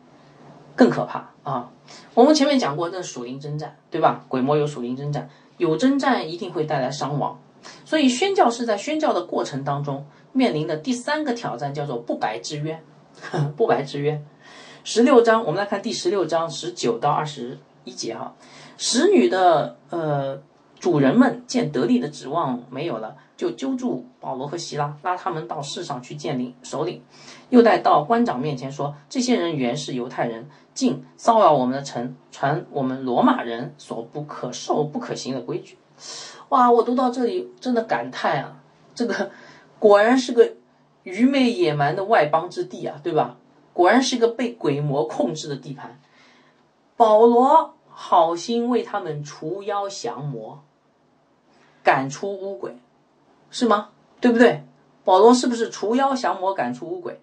更可怕啊！我们前面讲过，这属灵征战，对吧？鬼魔有属灵征战，有征战一定会带来伤亡。所以宣教是在宣教的过程当中面临的第三个挑战，叫做不白之冤。不白之冤，十六章，我们来看第十六章十九到二十一节哈。使女的呃主人们见得力的指望没有了。就揪住保罗和希拉，拉他们到市上去见领首领，又带到官长面前说：这些人原是犹太人，竟骚扰我们的城，传我们罗马人所不可受、不可行的规矩。哇！我读到这里，真的感叹啊，这个果然是个愚昧野蛮的外邦之地啊，对吧？果然是一个被鬼魔控制的地盘。保罗好心为他们除妖降魔，赶出乌鬼，是吗？对不对？保罗是不是除妖降魔，赶出乌鬼？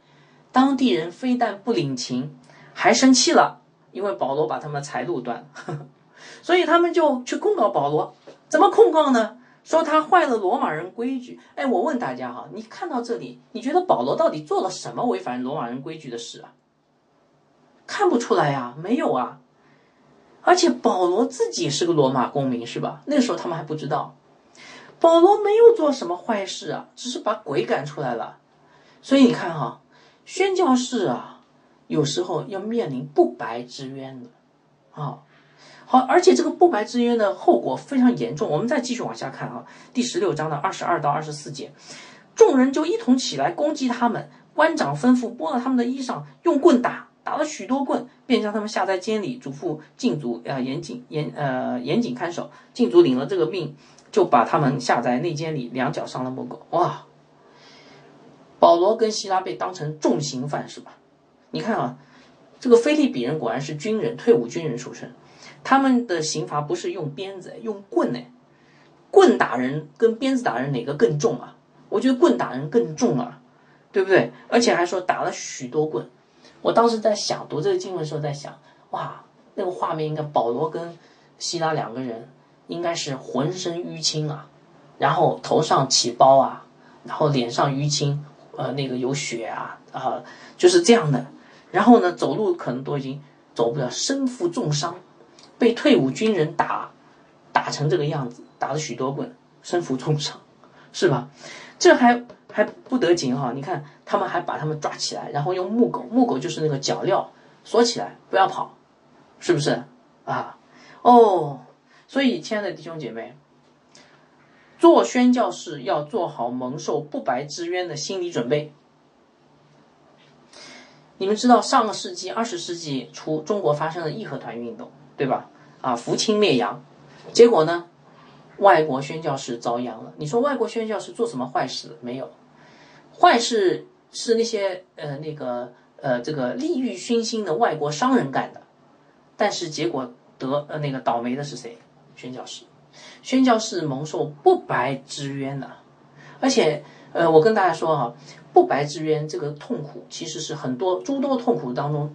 当地人非但不领情，还生气了，因为保罗把他们财路断了，所以他们就去控告保罗。怎么控告呢？说他坏了罗马人规矩。哎，我问大家哈，你看到这里，你觉得保罗到底做了什么违反罗马人规矩的事啊？看不出来呀，没有啊。而且保罗自己是个罗马公民，是吧？那个时候他们还不知道，保罗没有做什么坏事啊，只是把鬼赶出来了。所以你看哈，宣教士啊，有时候要面临不白之冤的，啊。好，而且这个不白之冤的后果非常严重。我们再继续往下看啊，第十六章的二十二到二十四节，众人就一同起来攻击他们。官长吩咐剥了他们的衣裳，用棍打，打了许多棍，便将他们下在监里，嘱咐禁足呃严谨严呃严谨看守。禁足领了这个命，就把他们下在内监里，两脚上了木狗。哇，保罗跟希拉被当成重刑犯是吧？你看啊，这个菲利比人果然是军人，退伍军人出身。他们的刑罚不是用鞭子，用棍呢。棍打人跟鞭子打人哪个更重啊？我觉得棍打人更重啊，对不对？而且还说打了许多棍。我当时在想读这个经文的时候，在想，哇，那个画面应该保罗跟希拉两个人应该是浑身淤青啊，然后头上起包啊，然后脸上淤青，呃，那个有血啊，啊，就是这样的。然后呢，走路可能都已经走不了，身负重伤。被退伍军人打，打成这个样子，打了许多棍，身负重伤，是吧？这还还不得紧哈！你看，他们还把他们抓起来，然后用木狗，木狗就是那个脚镣，锁起来，不要跑，是不是啊？哦，所以，亲爱的弟兄姐妹，做宣教士要做好蒙受不白之冤的心理准备。你们知道，上个世纪二十世纪初，中国发生了义和团运动。对吧？啊，扶清灭洋，结果呢，外国宣教士遭殃了。你说外国宣教士做什么坏事没有？坏事是那些呃那个呃这个利欲熏心的外国商人干的，但是结果得呃那个倒霉的是谁？宣教士，宣教士蒙受不白之冤呐。而且呃，我跟大家说哈，不白之冤这个痛苦其实是很多诸多痛苦当中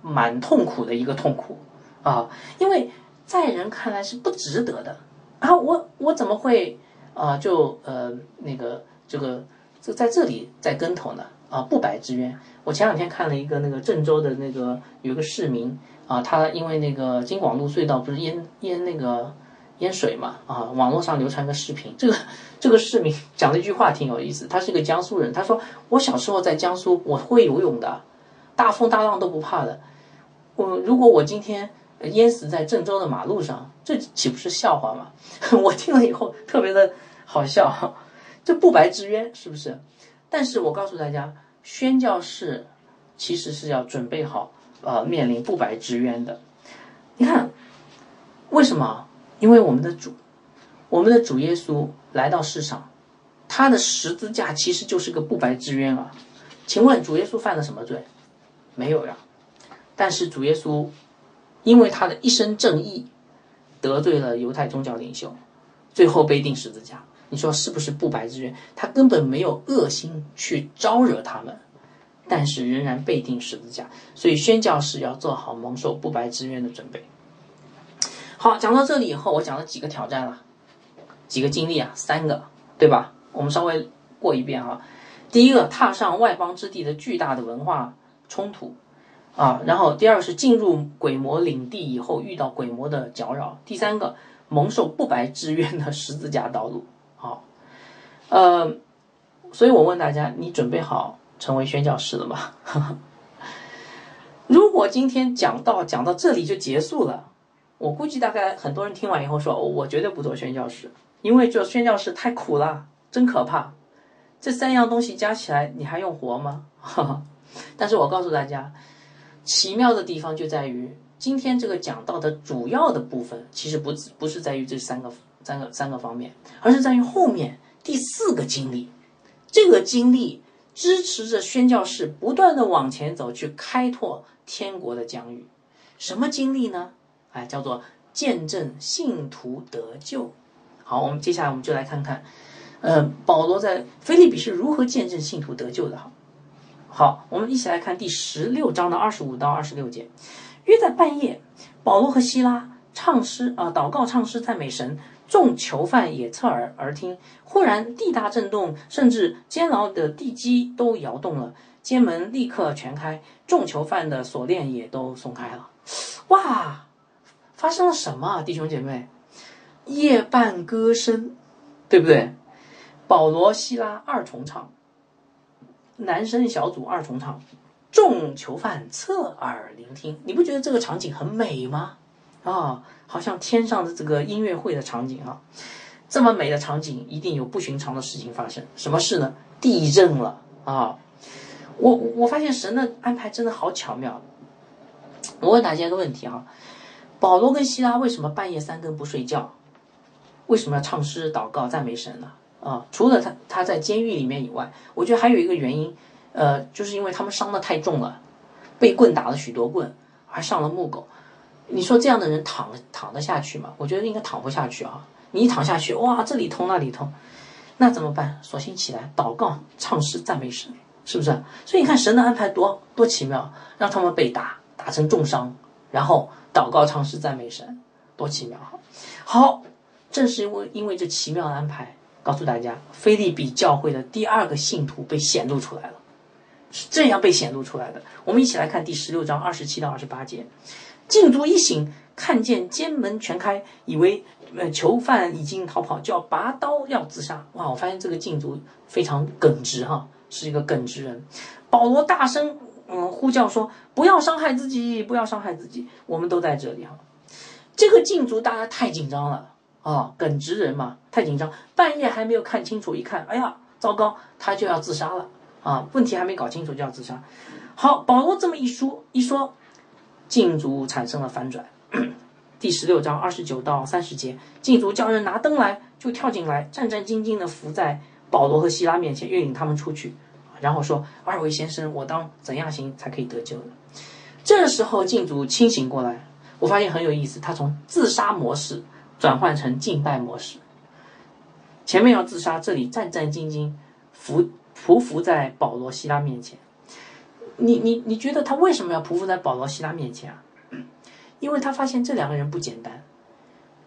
蛮痛苦的一个痛苦。啊，因为在人看来是不值得的啊，我我怎么会啊就呃那个这个就在这里栽跟头呢啊不白之冤。我前两天看了一个那个郑州的那个有个市民啊，他因为那个京广路隧道不是淹淹那个淹水嘛啊，网络上流传个视频，这个这个市民讲了一句话挺有意思，他是一个江苏人，他说我小时候在江苏我会游泳的，大风大浪都不怕的，我如果我今天。淹死在郑州的马路上，这岂不是笑话吗？我听了以后特别的好笑，这不白之冤是不是？但是我告诉大家，宣教士其实是要准备好呃面临不白之冤的。你看，为什么？因为我们的主，我们的主耶稣来到世上，他的十字架其实就是个不白之冤啊。请问主耶稣犯了什么罪？没有呀。但是主耶稣。因为他的一身正义得罪了犹太宗教领袖，最后被钉十字架。你说是不是不白之冤？他根本没有恶心去招惹他们，但是仍然被钉十字架。所以宣教士要做好蒙受不白之冤的准备。好，讲到这里以后，我讲了几个挑战了，几个经历啊，三个，对吧？我们稍微过一遍啊。第一个，踏上外邦之地的巨大的文化冲突。啊，然后第二个是进入鬼魔领地以后遇到鬼魔的搅扰，第三个蒙受不白之冤的十字架道路。好，呃，所以我问大家，你准备好成为宣教士了吗？如果今天讲到讲到这里就结束了，我估计大概很多人听完以后说，我绝对不做宣教士，因为做宣教士太苦了，真可怕。这三样东西加起来，你还用活吗？哈 哈但是我告诉大家。奇妙的地方就在于，今天这个讲到的主要的部分，其实不不是在于这三个三个三个方面，而是在于后面第四个经历。这个经历支持着宣教士不断的往前走，去开拓天国的疆域。什么经历呢？哎，叫做见证信徒得救。好，我们接下来我们就来看看，呃，保罗在菲利比是如何见证信徒得救的。哈，好，我们一起来看第十六章的二十五到二十六节。约在半夜，保罗和希拉唱诗啊，祷告唱诗赞美神。众囚犯也侧耳而听，忽然地大震动，甚至监牢的地基都摇动了，监门立刻全开，众囚犯的锁链也都松开了。哇，发生了什么啊，弟兄姐妹？夜半歌声，对不对？保罗、希拉二重唱，男生小组二重唱，众囚犯侧耳聆听，你不觉得这个场景很美吗？啊，好像天上的这个音乐会的场景啊，这么美的场景，一定有不寻常的事情发生。什么事呢？地震了啊！我我发现神的安排真的好巧妙。我问大家一个问题哈：保罗跟希拉为什么半夜三更不睡觉？为什么要唱诗祷告赞美神呢？啊，除了他他在监狱里面以外，我觉得还有一个原因，呃，就是因为他们伤的太重了，被棍打了许多棍，还上了木狗。你说这样的人躺躺得下去吗？我觉得应该躺不下去啊！你一躺下去，哇，这里痛那里痛，那怎么办？索性起来祷告、唱诗、赞美神，是不是？所以你看神的安排多多奇妙，让他们被打打成重伤，然后祷告、唱诗、赞美神，多奇妙！好，正是因为因为这奇妙的安排，告诉大家，菲利比教会的第二个信徒被显露出来了，是这样被显露出来的。我们一起来看第十六章二十七到二十八节。禁足一醒，看见监门全开，以为呃囚犯已经逃跑，就要拔刀要自杀。哇！我发现这个禁足非常耿直哈，是一个耿直人。保罗大声嗯呼叫说：“不要伤害自己，不要伤害自己，我们都在这里哈。”这个禁足大家太紧张了啊，耿直人嘛，太紧张，半夜还没有看清楚，一看，哎呀，糟糕，他就要自杀了啊！问题还没搞清楚就要自杀。好，保罗这么一说一说。禁足产生了反转，第十六章二十九到三十节，禁足叫人拿灯来，就跳进来，战战兢兢地伏在保罗和希拉面前，约领他们出去，然后说：“二位先生，我当怎样行才可以得救呢？”这时候禁主清醒过来，我发现很有意思，他从自杀模式转换成敬拜模式。前面要自杀，这里战战兢兢伏匍匐在保罗、希拉面前。你你你觉得他为什么要匍匐在保罗希拉面前啊？因为他发现这两个人不简单，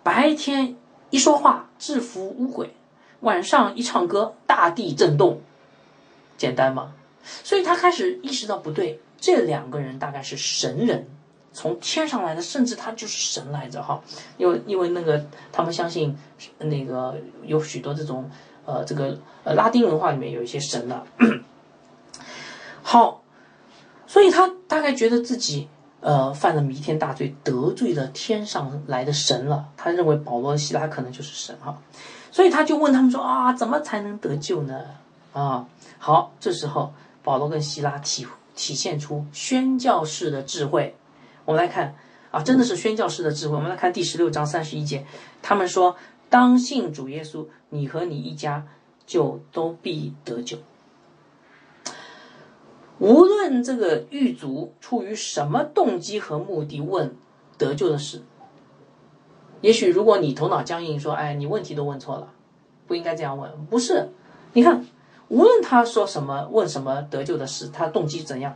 白天一说话制服污秽，晚上一唱歌大地震动，简单吗？所以他开始意识到不对，这两个人大概是神人，从天上来的，甚至他就是神来着哈。因为因为那个他们相信那个有许多这种呃这个呃拉丁文化里面有一些神的，好。所以他大概觉得自己呃犯了弥天大罪，得罪了天上来的神了。他认为保罗、希拉可能就是神哈，所以他就问他们说啊，怎么才能得救呢？啊，好，这时候保罗跟希拉体体现出宣教士的智慧。我们来看啊，真的是宣教士的智慧。我们来看第十六章三十一节，他们说：当信主耶稣，你和你一家就都必得救。无论这个狱卒出于什么动机和目的问得救的事，也许如果你头脑僵硬，说：“哎，你问题都问错了，不应该这样问。”不是，你看，无论他说什么，问什么得救的事，他动机怎样，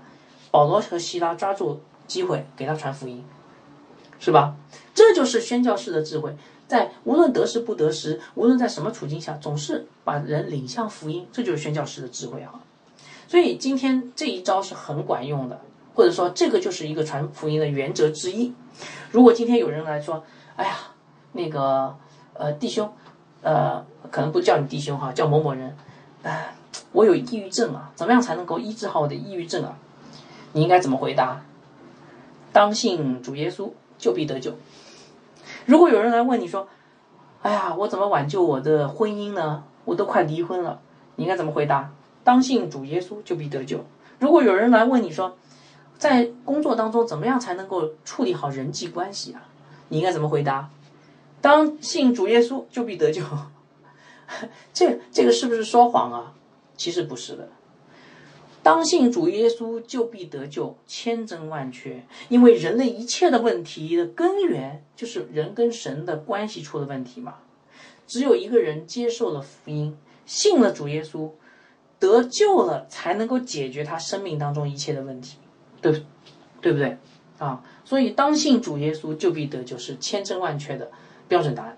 保罗和希拉抓住机会给他传福音，是吧？这就是宣教士的智慧，在无论得时不得时，无论在什么处境下，总是把人领向福音，这就是宣教士的智慧啊。所以今天这一招是很管用的，或者说这个就是一个传福音的原则之一。如果今天有人来说：“哎呀，那个呃弟兄，呃可能不叫你弟兄哈，叫某某人，哎，我有抑郁症啊，怎么样才能够医治好我的抑郁症啊？”你应该怎么回答？当信主耶稣，就必得救。如果有人来问你说：“哎呀，我怎么挽救我的婚姻呢？我都快离婚了。”你应该怎么回答？当信主耶稣就必得救。如果有人来问你说，在工作当中怎么样才能够处理好人际关系啊？你应该怎么回答？当信主耶稣就必得救。这这个是不是说谎啊？其实不是的。当信主耶稣，就必得救，千真万确。因为人类一切的问题的根源，就是人跟神的关系出了问题嘛。只有一个人接受了福音，信了主耶稣，得救了，才能够解决他生命当中一切的问题，对对不对啊？所以，当信主耶稣，就必得救，是千真万确的标准答案。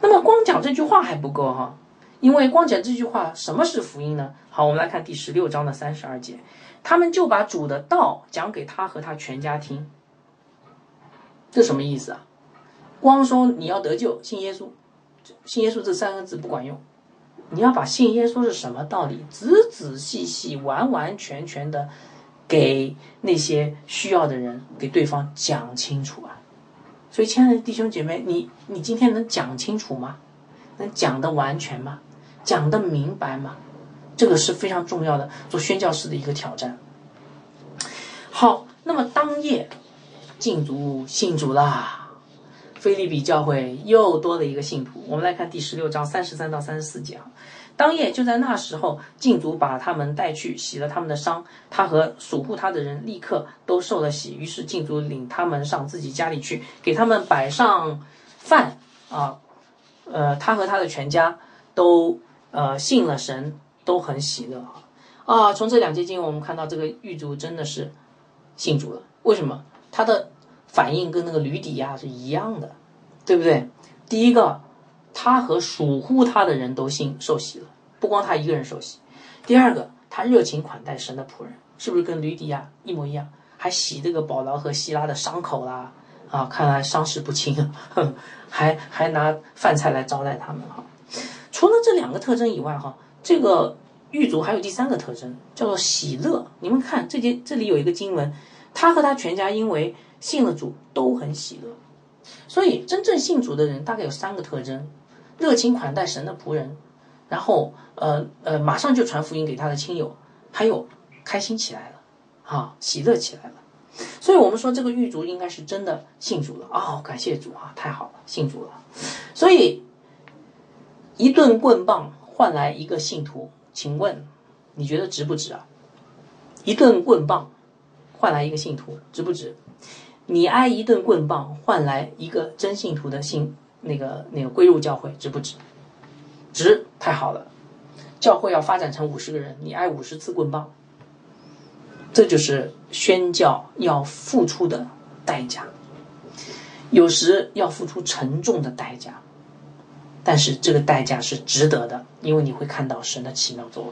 那么，光讲这句话还不够哈。因为光讲这句话，什么是福音呢？好，我们来看第十六章的三十二节，他们就把主的道讲给他和他全家听。这什么意思啊？光说你要得救，信耶稣，信耶稣这三个字不管用，你要把信耶稣是什么道理，仔仔细细、完完全全的给那些需要的人，给对方讲清楚啊。所以，亲爱的弟兄姐妹，你你今天能讲清楚吗？能讲的完全吗？讲的明白吗？这个是非常重要的，做宣教师的一个挑战。好，那么当夜禁足信主啦，菲利比教会又多了一个信徒。我们来看第十六章三十三到三十四节啊。当夜就在那时候，禁足把他们带去洗了他们的伤，他和守护他的人立刻都受了洗。于是禁足领他们上自己家里去，给他们摆上饭啊，呃，他和他的全家都。呃，信了神都很喜乐啊！啊，从这两节经文我们看到，这个狱卒真的是信主了。为什么？他的反应跟那个吕底亚是一样的，对不对？第一个，他和属乎他的人都信受洗了，不光他一个人受洗。第二个，他热情款待神的仆人，是不是跟吕底亚一模一样？还洗这个保劳和希拉的伤口啦！啊，看来伤势不轻，还还拿饭菜来招待他们哈。除了这两个特征以外，哈，这个狱卒还有第三个特征，叫做喜乐。你们看，这节这里有一个经文，他和他全家因为信了主，都很喜乐。所以，真正信主的人大概有三个特征：热情款待神的仆人，然后，呃呃，马上就传福音给他的亲友，还有开心起来了，啊，喜乐起来了。所以我们说，这个狱卒应该是真的信主了。哦，感谢主啊，太好了，信主了。所以。一顿棍棒换来一个信徒，请问你觉得值不值啊？一顿棍棒换来一个信徒，值不值？你挨一顿棍棒换来一个真信徒的信，那个那个归入教会，值不值？值，太好了！教会要发展成五十个人，你挨五十次棍棒，这就是宣教要付出的代价，有时要付出沉重的代价。但是这个代价是值得的，因为你会看到神的奇妙作为。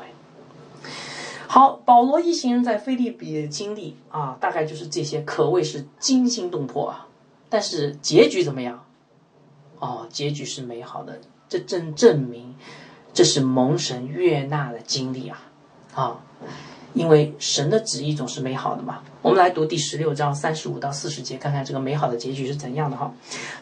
好，保罗一行人在菲利比的经历啊，大概就是这些，可谓是惊心动魄啊。但是结局怎么样？哦，结局是美好的，这正证明这是蒙神悦纳的经历啊啊。因为神的旨意总是美好的嘛。我们来读第十六章三十五到四十节，看看这个美好的结局是怎样的哈。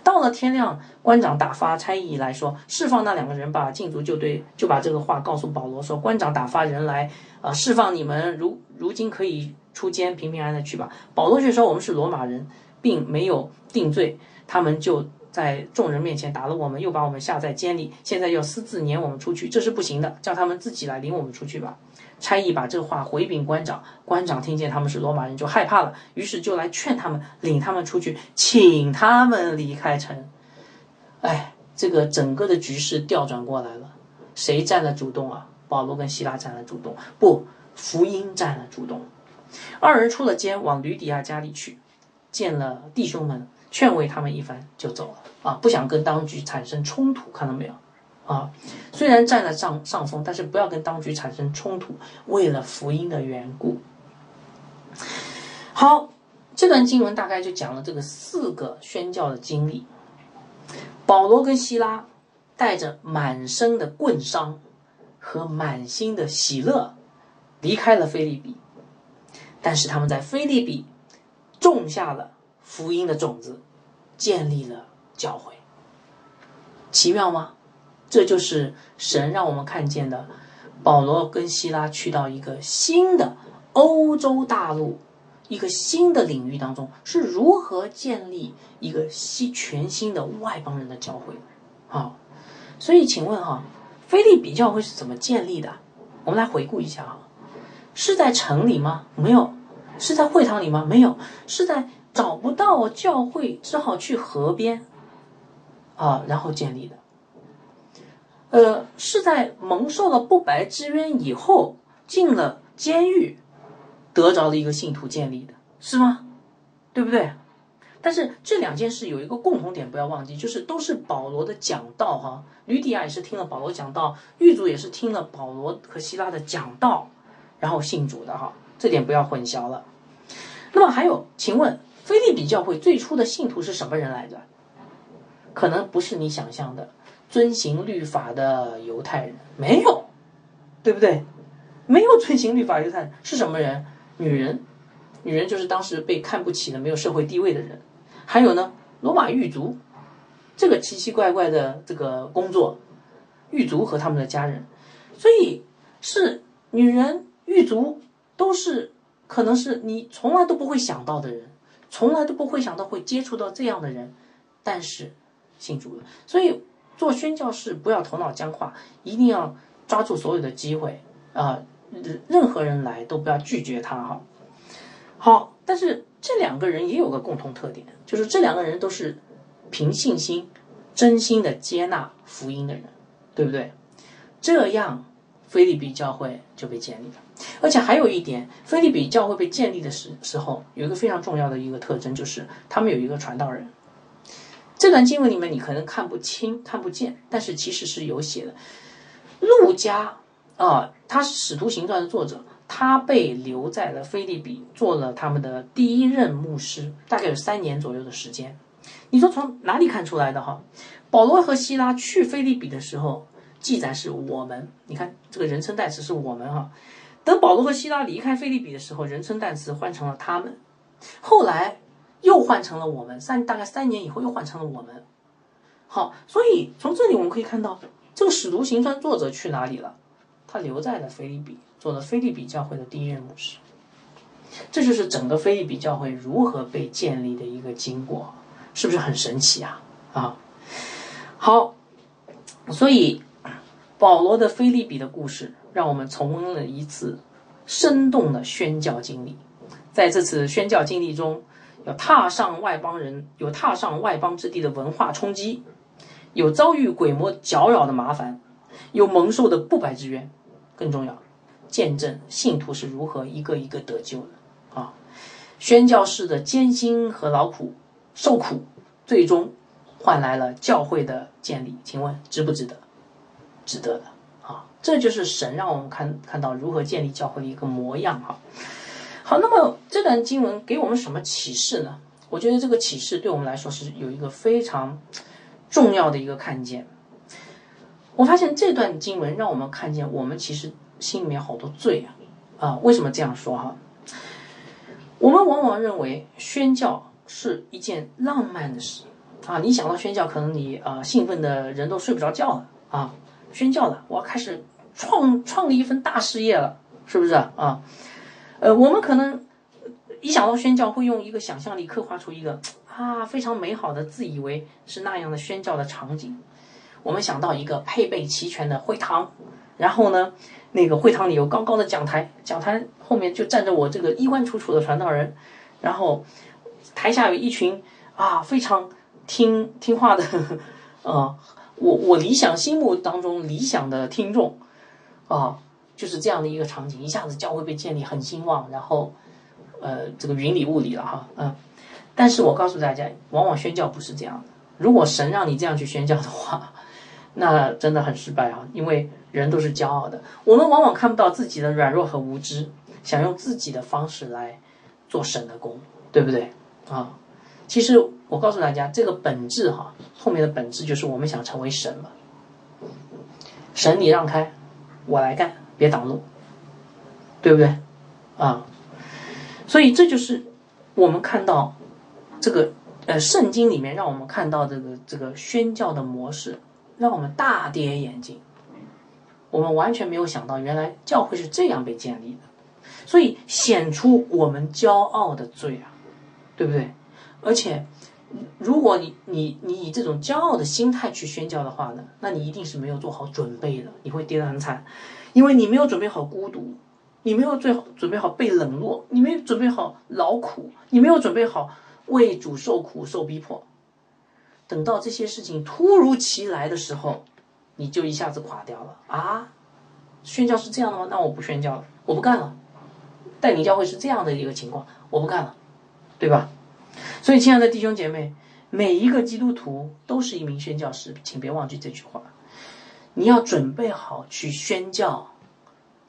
到了天亮，官长打发差役来说，释放那两个人吧。禁足就对就把这个话告诉保罗说，官长打发人来，呃，释放你们，如如今可以出监，平平安安的去吧。保罗却说，我们是罗马人，并没有定罪，他们就在众人面前打了我们，又把我们下在监里，现在要私自撵我们出去，这是不行的，叫他们自己来领我们出去吧。差役把这话回禀官长，官长听见他们是罗马人，就害怕了，于是就来劝他们，领他们出去，请他们离开城。哎，这个整个的局势调转过来了，谁占了主动啊？保罗跟希拉占了主动，不，福音占了主动。二人出了监，往吕底亚家里去，见了弟兄们，劝慰他们一番，就走了。啊，不想跟当局产生冲突，看到没有？啊，虽然占了上上风，但是不要跟当局产生冲突。为了福音的缘故，好，这段经文大概就讲了这个四个宣教的经历。保罗跟希拉带着满身的棍伤和满心的喜乐离开了菲利比，但是他们在菲利比种下了福音的种子，建立了教会。奇妙吗？这就是神让我们看见的，保罗跟希拉去到一个新的欧洲大陆，一个新的领域当中，是如何建立一个新全新的外邦人的教会。好，所以请问哈，菲利比教会是怎么建立的？我们来回顾一下啊。是在城里吗？没有，是在会堂里吗？没有，是在找不到教会，只好去河边，啊，然后建立的。呃，是在蒙受了不白之冤以后，进了监狱，得着了一个信徒建立的，是吗？对不对？但是这两件事有一个共同点，不要忘记，就是都是保罗的讲道哈。吕底亚也是听了保罗讲道，狱卒也是听了保罗和希拉的讲道，然后信主的哈。这点不要混淆了。那么还有，请问菲利比教会最初的信徒是什么人来着？可能不是你想象的遵行律法的犹太人，没有，对不对？没有遵行律法犹太人是什么人？女人，女人就是当时被看不起的、没有社会地位的人。还有呢，罗马狱卒，这个奇奇怪怪的这个工作，狱卒和他们的家人，所以是女人狱卒都是可能是你从来都不会想到的人，从来都不会想到会接触到这样的人，但是信主了。所以做宣教士不要头脑僵化，一定要抓住所有的机会啊，任何人来都不要拒绝他哈。好，但是。这两个人也有个共同特点，就是这两个人都是凭信心、真心的接纳福音的人，对不对？这样，菲利比教会就被建立了。而且还有一点，菲利比教会被建立的时时候，有一个非常重要的一个特征，就是他们有一个传道人。这段经文里面你可能看不清、看不见，但是其实是有写的。路加啊，他是《使徒行传》的作者。他被留在了菲利比，做了他们的第一任牧师，大概有三年左右的时间。你说从哪里看出来的哈？保罗和希拉去菲利比的时候，记载是我们。你看这个人称代词是我们哈。等保罗和希拉离开菲利比的时候，人称代词换成了他们。后来又换成了我们，三大概三年以后又换成了我们。好，所以从这里我们可以看到，这个使徒行传作者去哪里了？他留在了菲利比。做了菲利比教会的第一任牧师，这就是整个菲利比教会如何被建立的一个经过，是不是很神奇啊？啊，好，所以保罗的菲利比的故事，让我们重温了一次生动的宣教经历。在这次宣教经历中，要踏上外邦人，有踏上外邦之地的文化冲击，有遭遇鬼魔搅扰的麻烦，有蒙受的不白之冤，更重要。见证信徒是如何一个一个得救的啊！宣教士的艰辛和劳苦、受苦，最终换来了教会的建立。请问值不值得？值得的啊！这就是神让我们看看到如何建立教会的一个模样哈。好，那么这段经文给我们什么启示呢？我觉得这个启示对我们来说是有一个非常重要的一个看见。我发现这段经文让我们看见，我们其实。心里面好多罪啊，啊，为什么这样说哈？我们往往认为宣教是一件浪漫的事啊，你想到宣教，可能你啊兴奋的人都睡不着觉了啊，宣教了，我要开始创创立一份大事业了，是不是啊？呃，我们可能一想到宣教，会用一个想象力刻画出一个啊非常美好的，自以为是那样的宣教的场景。我们想到一个配备齐全的会堂，然后呢？那个会堂里有高高的讲台，讲台后面就站着我这个衣冠楚楚的传道人，然后台下有一群啊非常听听话的，啊，我我理想心目当中理想的听众，啊，就是这样的一个场景，一下子教会被建立很兴旺，然后呃这个云里雾里了哈，嗯，但是我告诉大家，往往宣教不是这样的，如果神让你这样去宣教的话。那真的很失败啊！因为人都是骄傲的，我们往往看不到自己的软弱和无知，想用自己的方式来做神的功，对不对啊？其实我告诉大家，这个本质哈，后面的本质就是我们想成为神嘛。神，你让开，我来干，别挡路，对不对啊？所以这就是我们看到这个呃圣经里面让我们看到这个这个宣教的模式。让我们大跌眼镜，我们完全没有想到，原来教会是这样被建立的，所以显出我们骄傲的罪啊，对不对？而且，如果你你你以这种骄傲的心态去宣教的话呢，那你一定是没有做好准备的，你会跌得很惨，因为你没有准备好孤独，你没有最好准备好被冷落，你没有准备好劳苦，你没有准备好为主受苦受逼迫。等到这些事情突如其来的时候，你就一下子垮掉了啊！宣教是这样的吗？那我不宣教了，我不干了。带领教会是这样的一个情况，我不干了，对吧？所以，亲爱的弟兄姐妹，每一个基督徒都是一名宣教师，请别忘记这句话。你要准备好去宣教，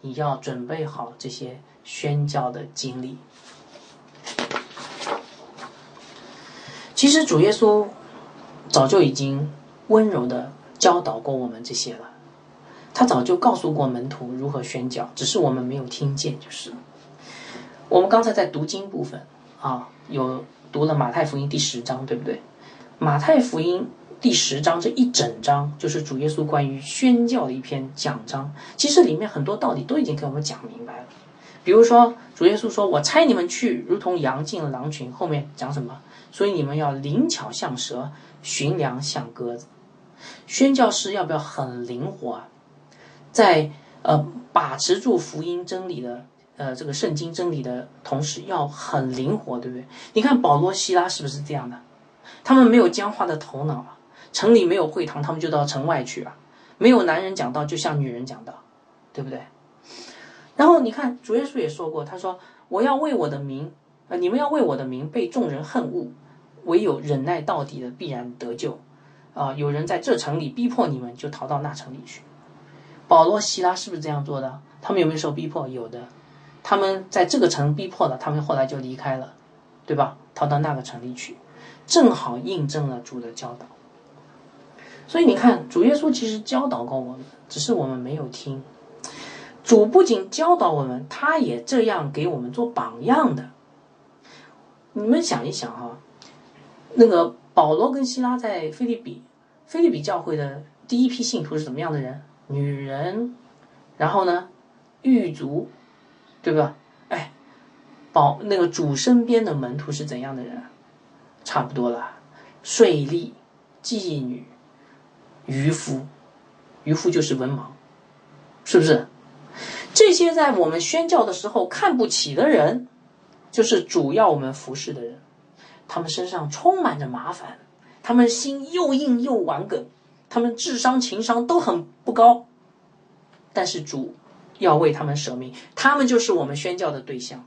你要准备好这些宣教的经历。其实，主耶稣。早就已经温柔的教导过我们这些了，他早就告诉过门徒如何宣教，只是我们没有听见，就是。我们刚才在读经部分啊，有读了马太福音第十章，对不对？马太福音第十章这一整章就是主耶稣关于宣教的一篇讲章，其实里面很多道理都已经给我们讲明白了。比如说，主耶稣说：“我差你们去，如同羊进了狼群。”后面讲什么？所以你们要灵巧像蛇。寻良像鸽子，宣教士要不要很灵活啊？在呃把持住福音真理的呃这个圣经真理的同时，要很灵活，对不对？你看保罗、希拉是不是这样的？他们没有僵化的头脑啊，城里没有会堂，他们就到城外去啊。没有男人讲道，就像女人讲道，对不对？然后你看主耶稣也说过，他说：“我要为我的名，呃，你们要为我的名被众人恨恶。”唯有忍耐到底的，必然得救。啊，有人在这城里逼迫你们，就逃到那城里去。保罗、希拉是不是这样做的？他们有没有受逼迫？有的。他们在这个城逼迫了，他们后来就离开了，对吧？逃到那个城里去，正好印证了主的教导。所以你看，主耶稣其实教导过我们，只是我们没有听。主不仅教导我们，他也这样给我们做榜样的。你们想一想哈。那个保罗跟希拉在菲利比，菲利比教会的第一批信徒是什么样的人？女人，然后呢，狱卒，对吧？哎，保那个主身边的门徒是怎样的人？差不多了，税吏、妓女、渔夫，渔夫就是文盲，是不是？这些在我们宣教的时候看不起的人，就是主要我们服侍的人。他们身上充满着麻烦，他们心又硬又顽梗，他们智商情商都很不高，但是主要为他们舍命，他们就是我们宣教的对象。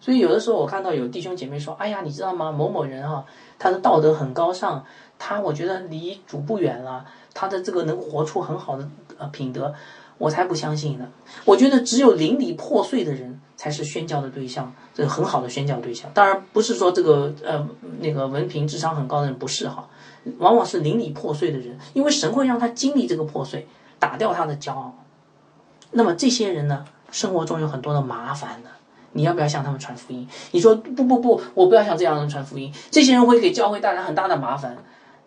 所以有的时候我看到有弟兄姐妹说：“哎呀，你知道吗？某某人啊，他的道德很高尚，他我觉得离主不远了，他的这个能活出很好的呃品德。”我才不相信呢！我觉得只有邻里破碎的人才是宣教的对象，这个很好的宣教对象。当然不是说这个呃那个文凭智商很高的人不是哈，往往是邻里破碎的人，因为神会让他经历这个破碎，打掉他的骄傲。那么这些人呢，生活中有很多的麻烦的，你要不要向他们传福音？你说不不不，我不要向这样的人传福音，这些人会给教会带来很大的麻烦。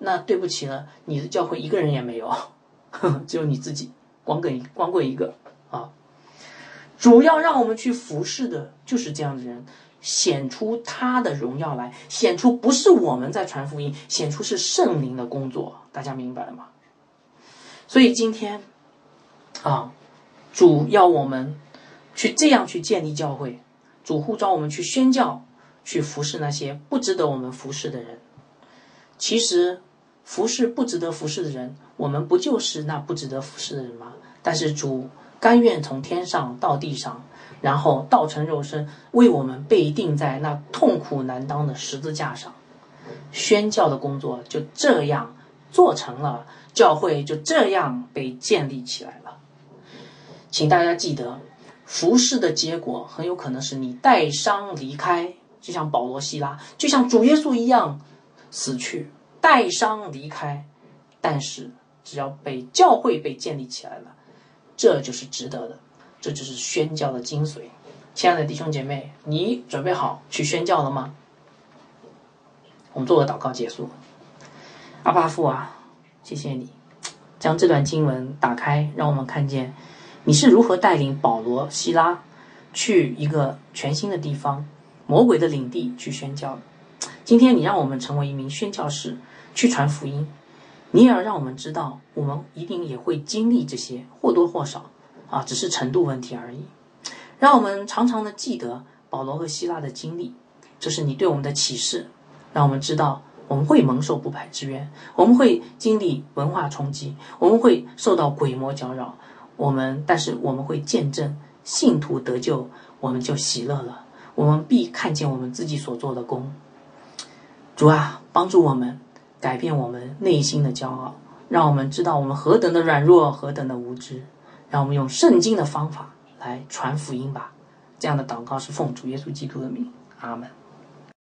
那对不起了，你的教会一个人也没有，呵呵只有你自己。光棍光棍一个啊！主要让我们去服侍的就是这样的人，显出他的荣耀来，显出不是我们在传福音，显出是圣灵的工作。大家明白了吗？所以今天啊，主要我们去这样去建立教会，主呼召我们去宣教，去服侍那些不值得我们服侍的人。其实。服侍不值得服侍的人，我们不就是那不值得服侍的人吗？但是主甘愿从天上到地上，然后道成肉身，为我们被钉在那痛苦难当的十字架上，宣教的工作就这样做成了，教会就这样被建立起来了。请大家记得，服侍的结果很有可能是你带伤离开，就像保罗、希拉，就像主耶稣一样死去。带伤离开，但是只要被教会被建立起来了，这就是值得的，这就是宣教的精髓。亲爱的弟兄姐妹，你准备好去宣教了吗？我们做个祷告结束。阿巴父啊，谢谢你将这段经文打开，让我们看见你是如何带领保罗、希拉去一个全新的地方、魔鬼的领地去宣教。今天你让我们成为一名宣教士。去传福音，你也要让我们知道，我们一定也会经历这些或多或少啊，只是程度问题而已。让我们常常的记得保罗和希腊的经历，这是你对我们的启示，让我们知道我们会蒙受不白之冤，我们会经历文化冲击，我们会受到鬼魔搅扰，我们但是我们会见证信徒得救，我们就喜乐了，我们必看见我们自己所做的功。主啊，帮助我们改变我们内心的骄傲，让我们知道我们何等的软弱，何等的无知，让我们用圣经的方法。来传福音吧，这样的祷告是奉主耶稣基督的名，阿门。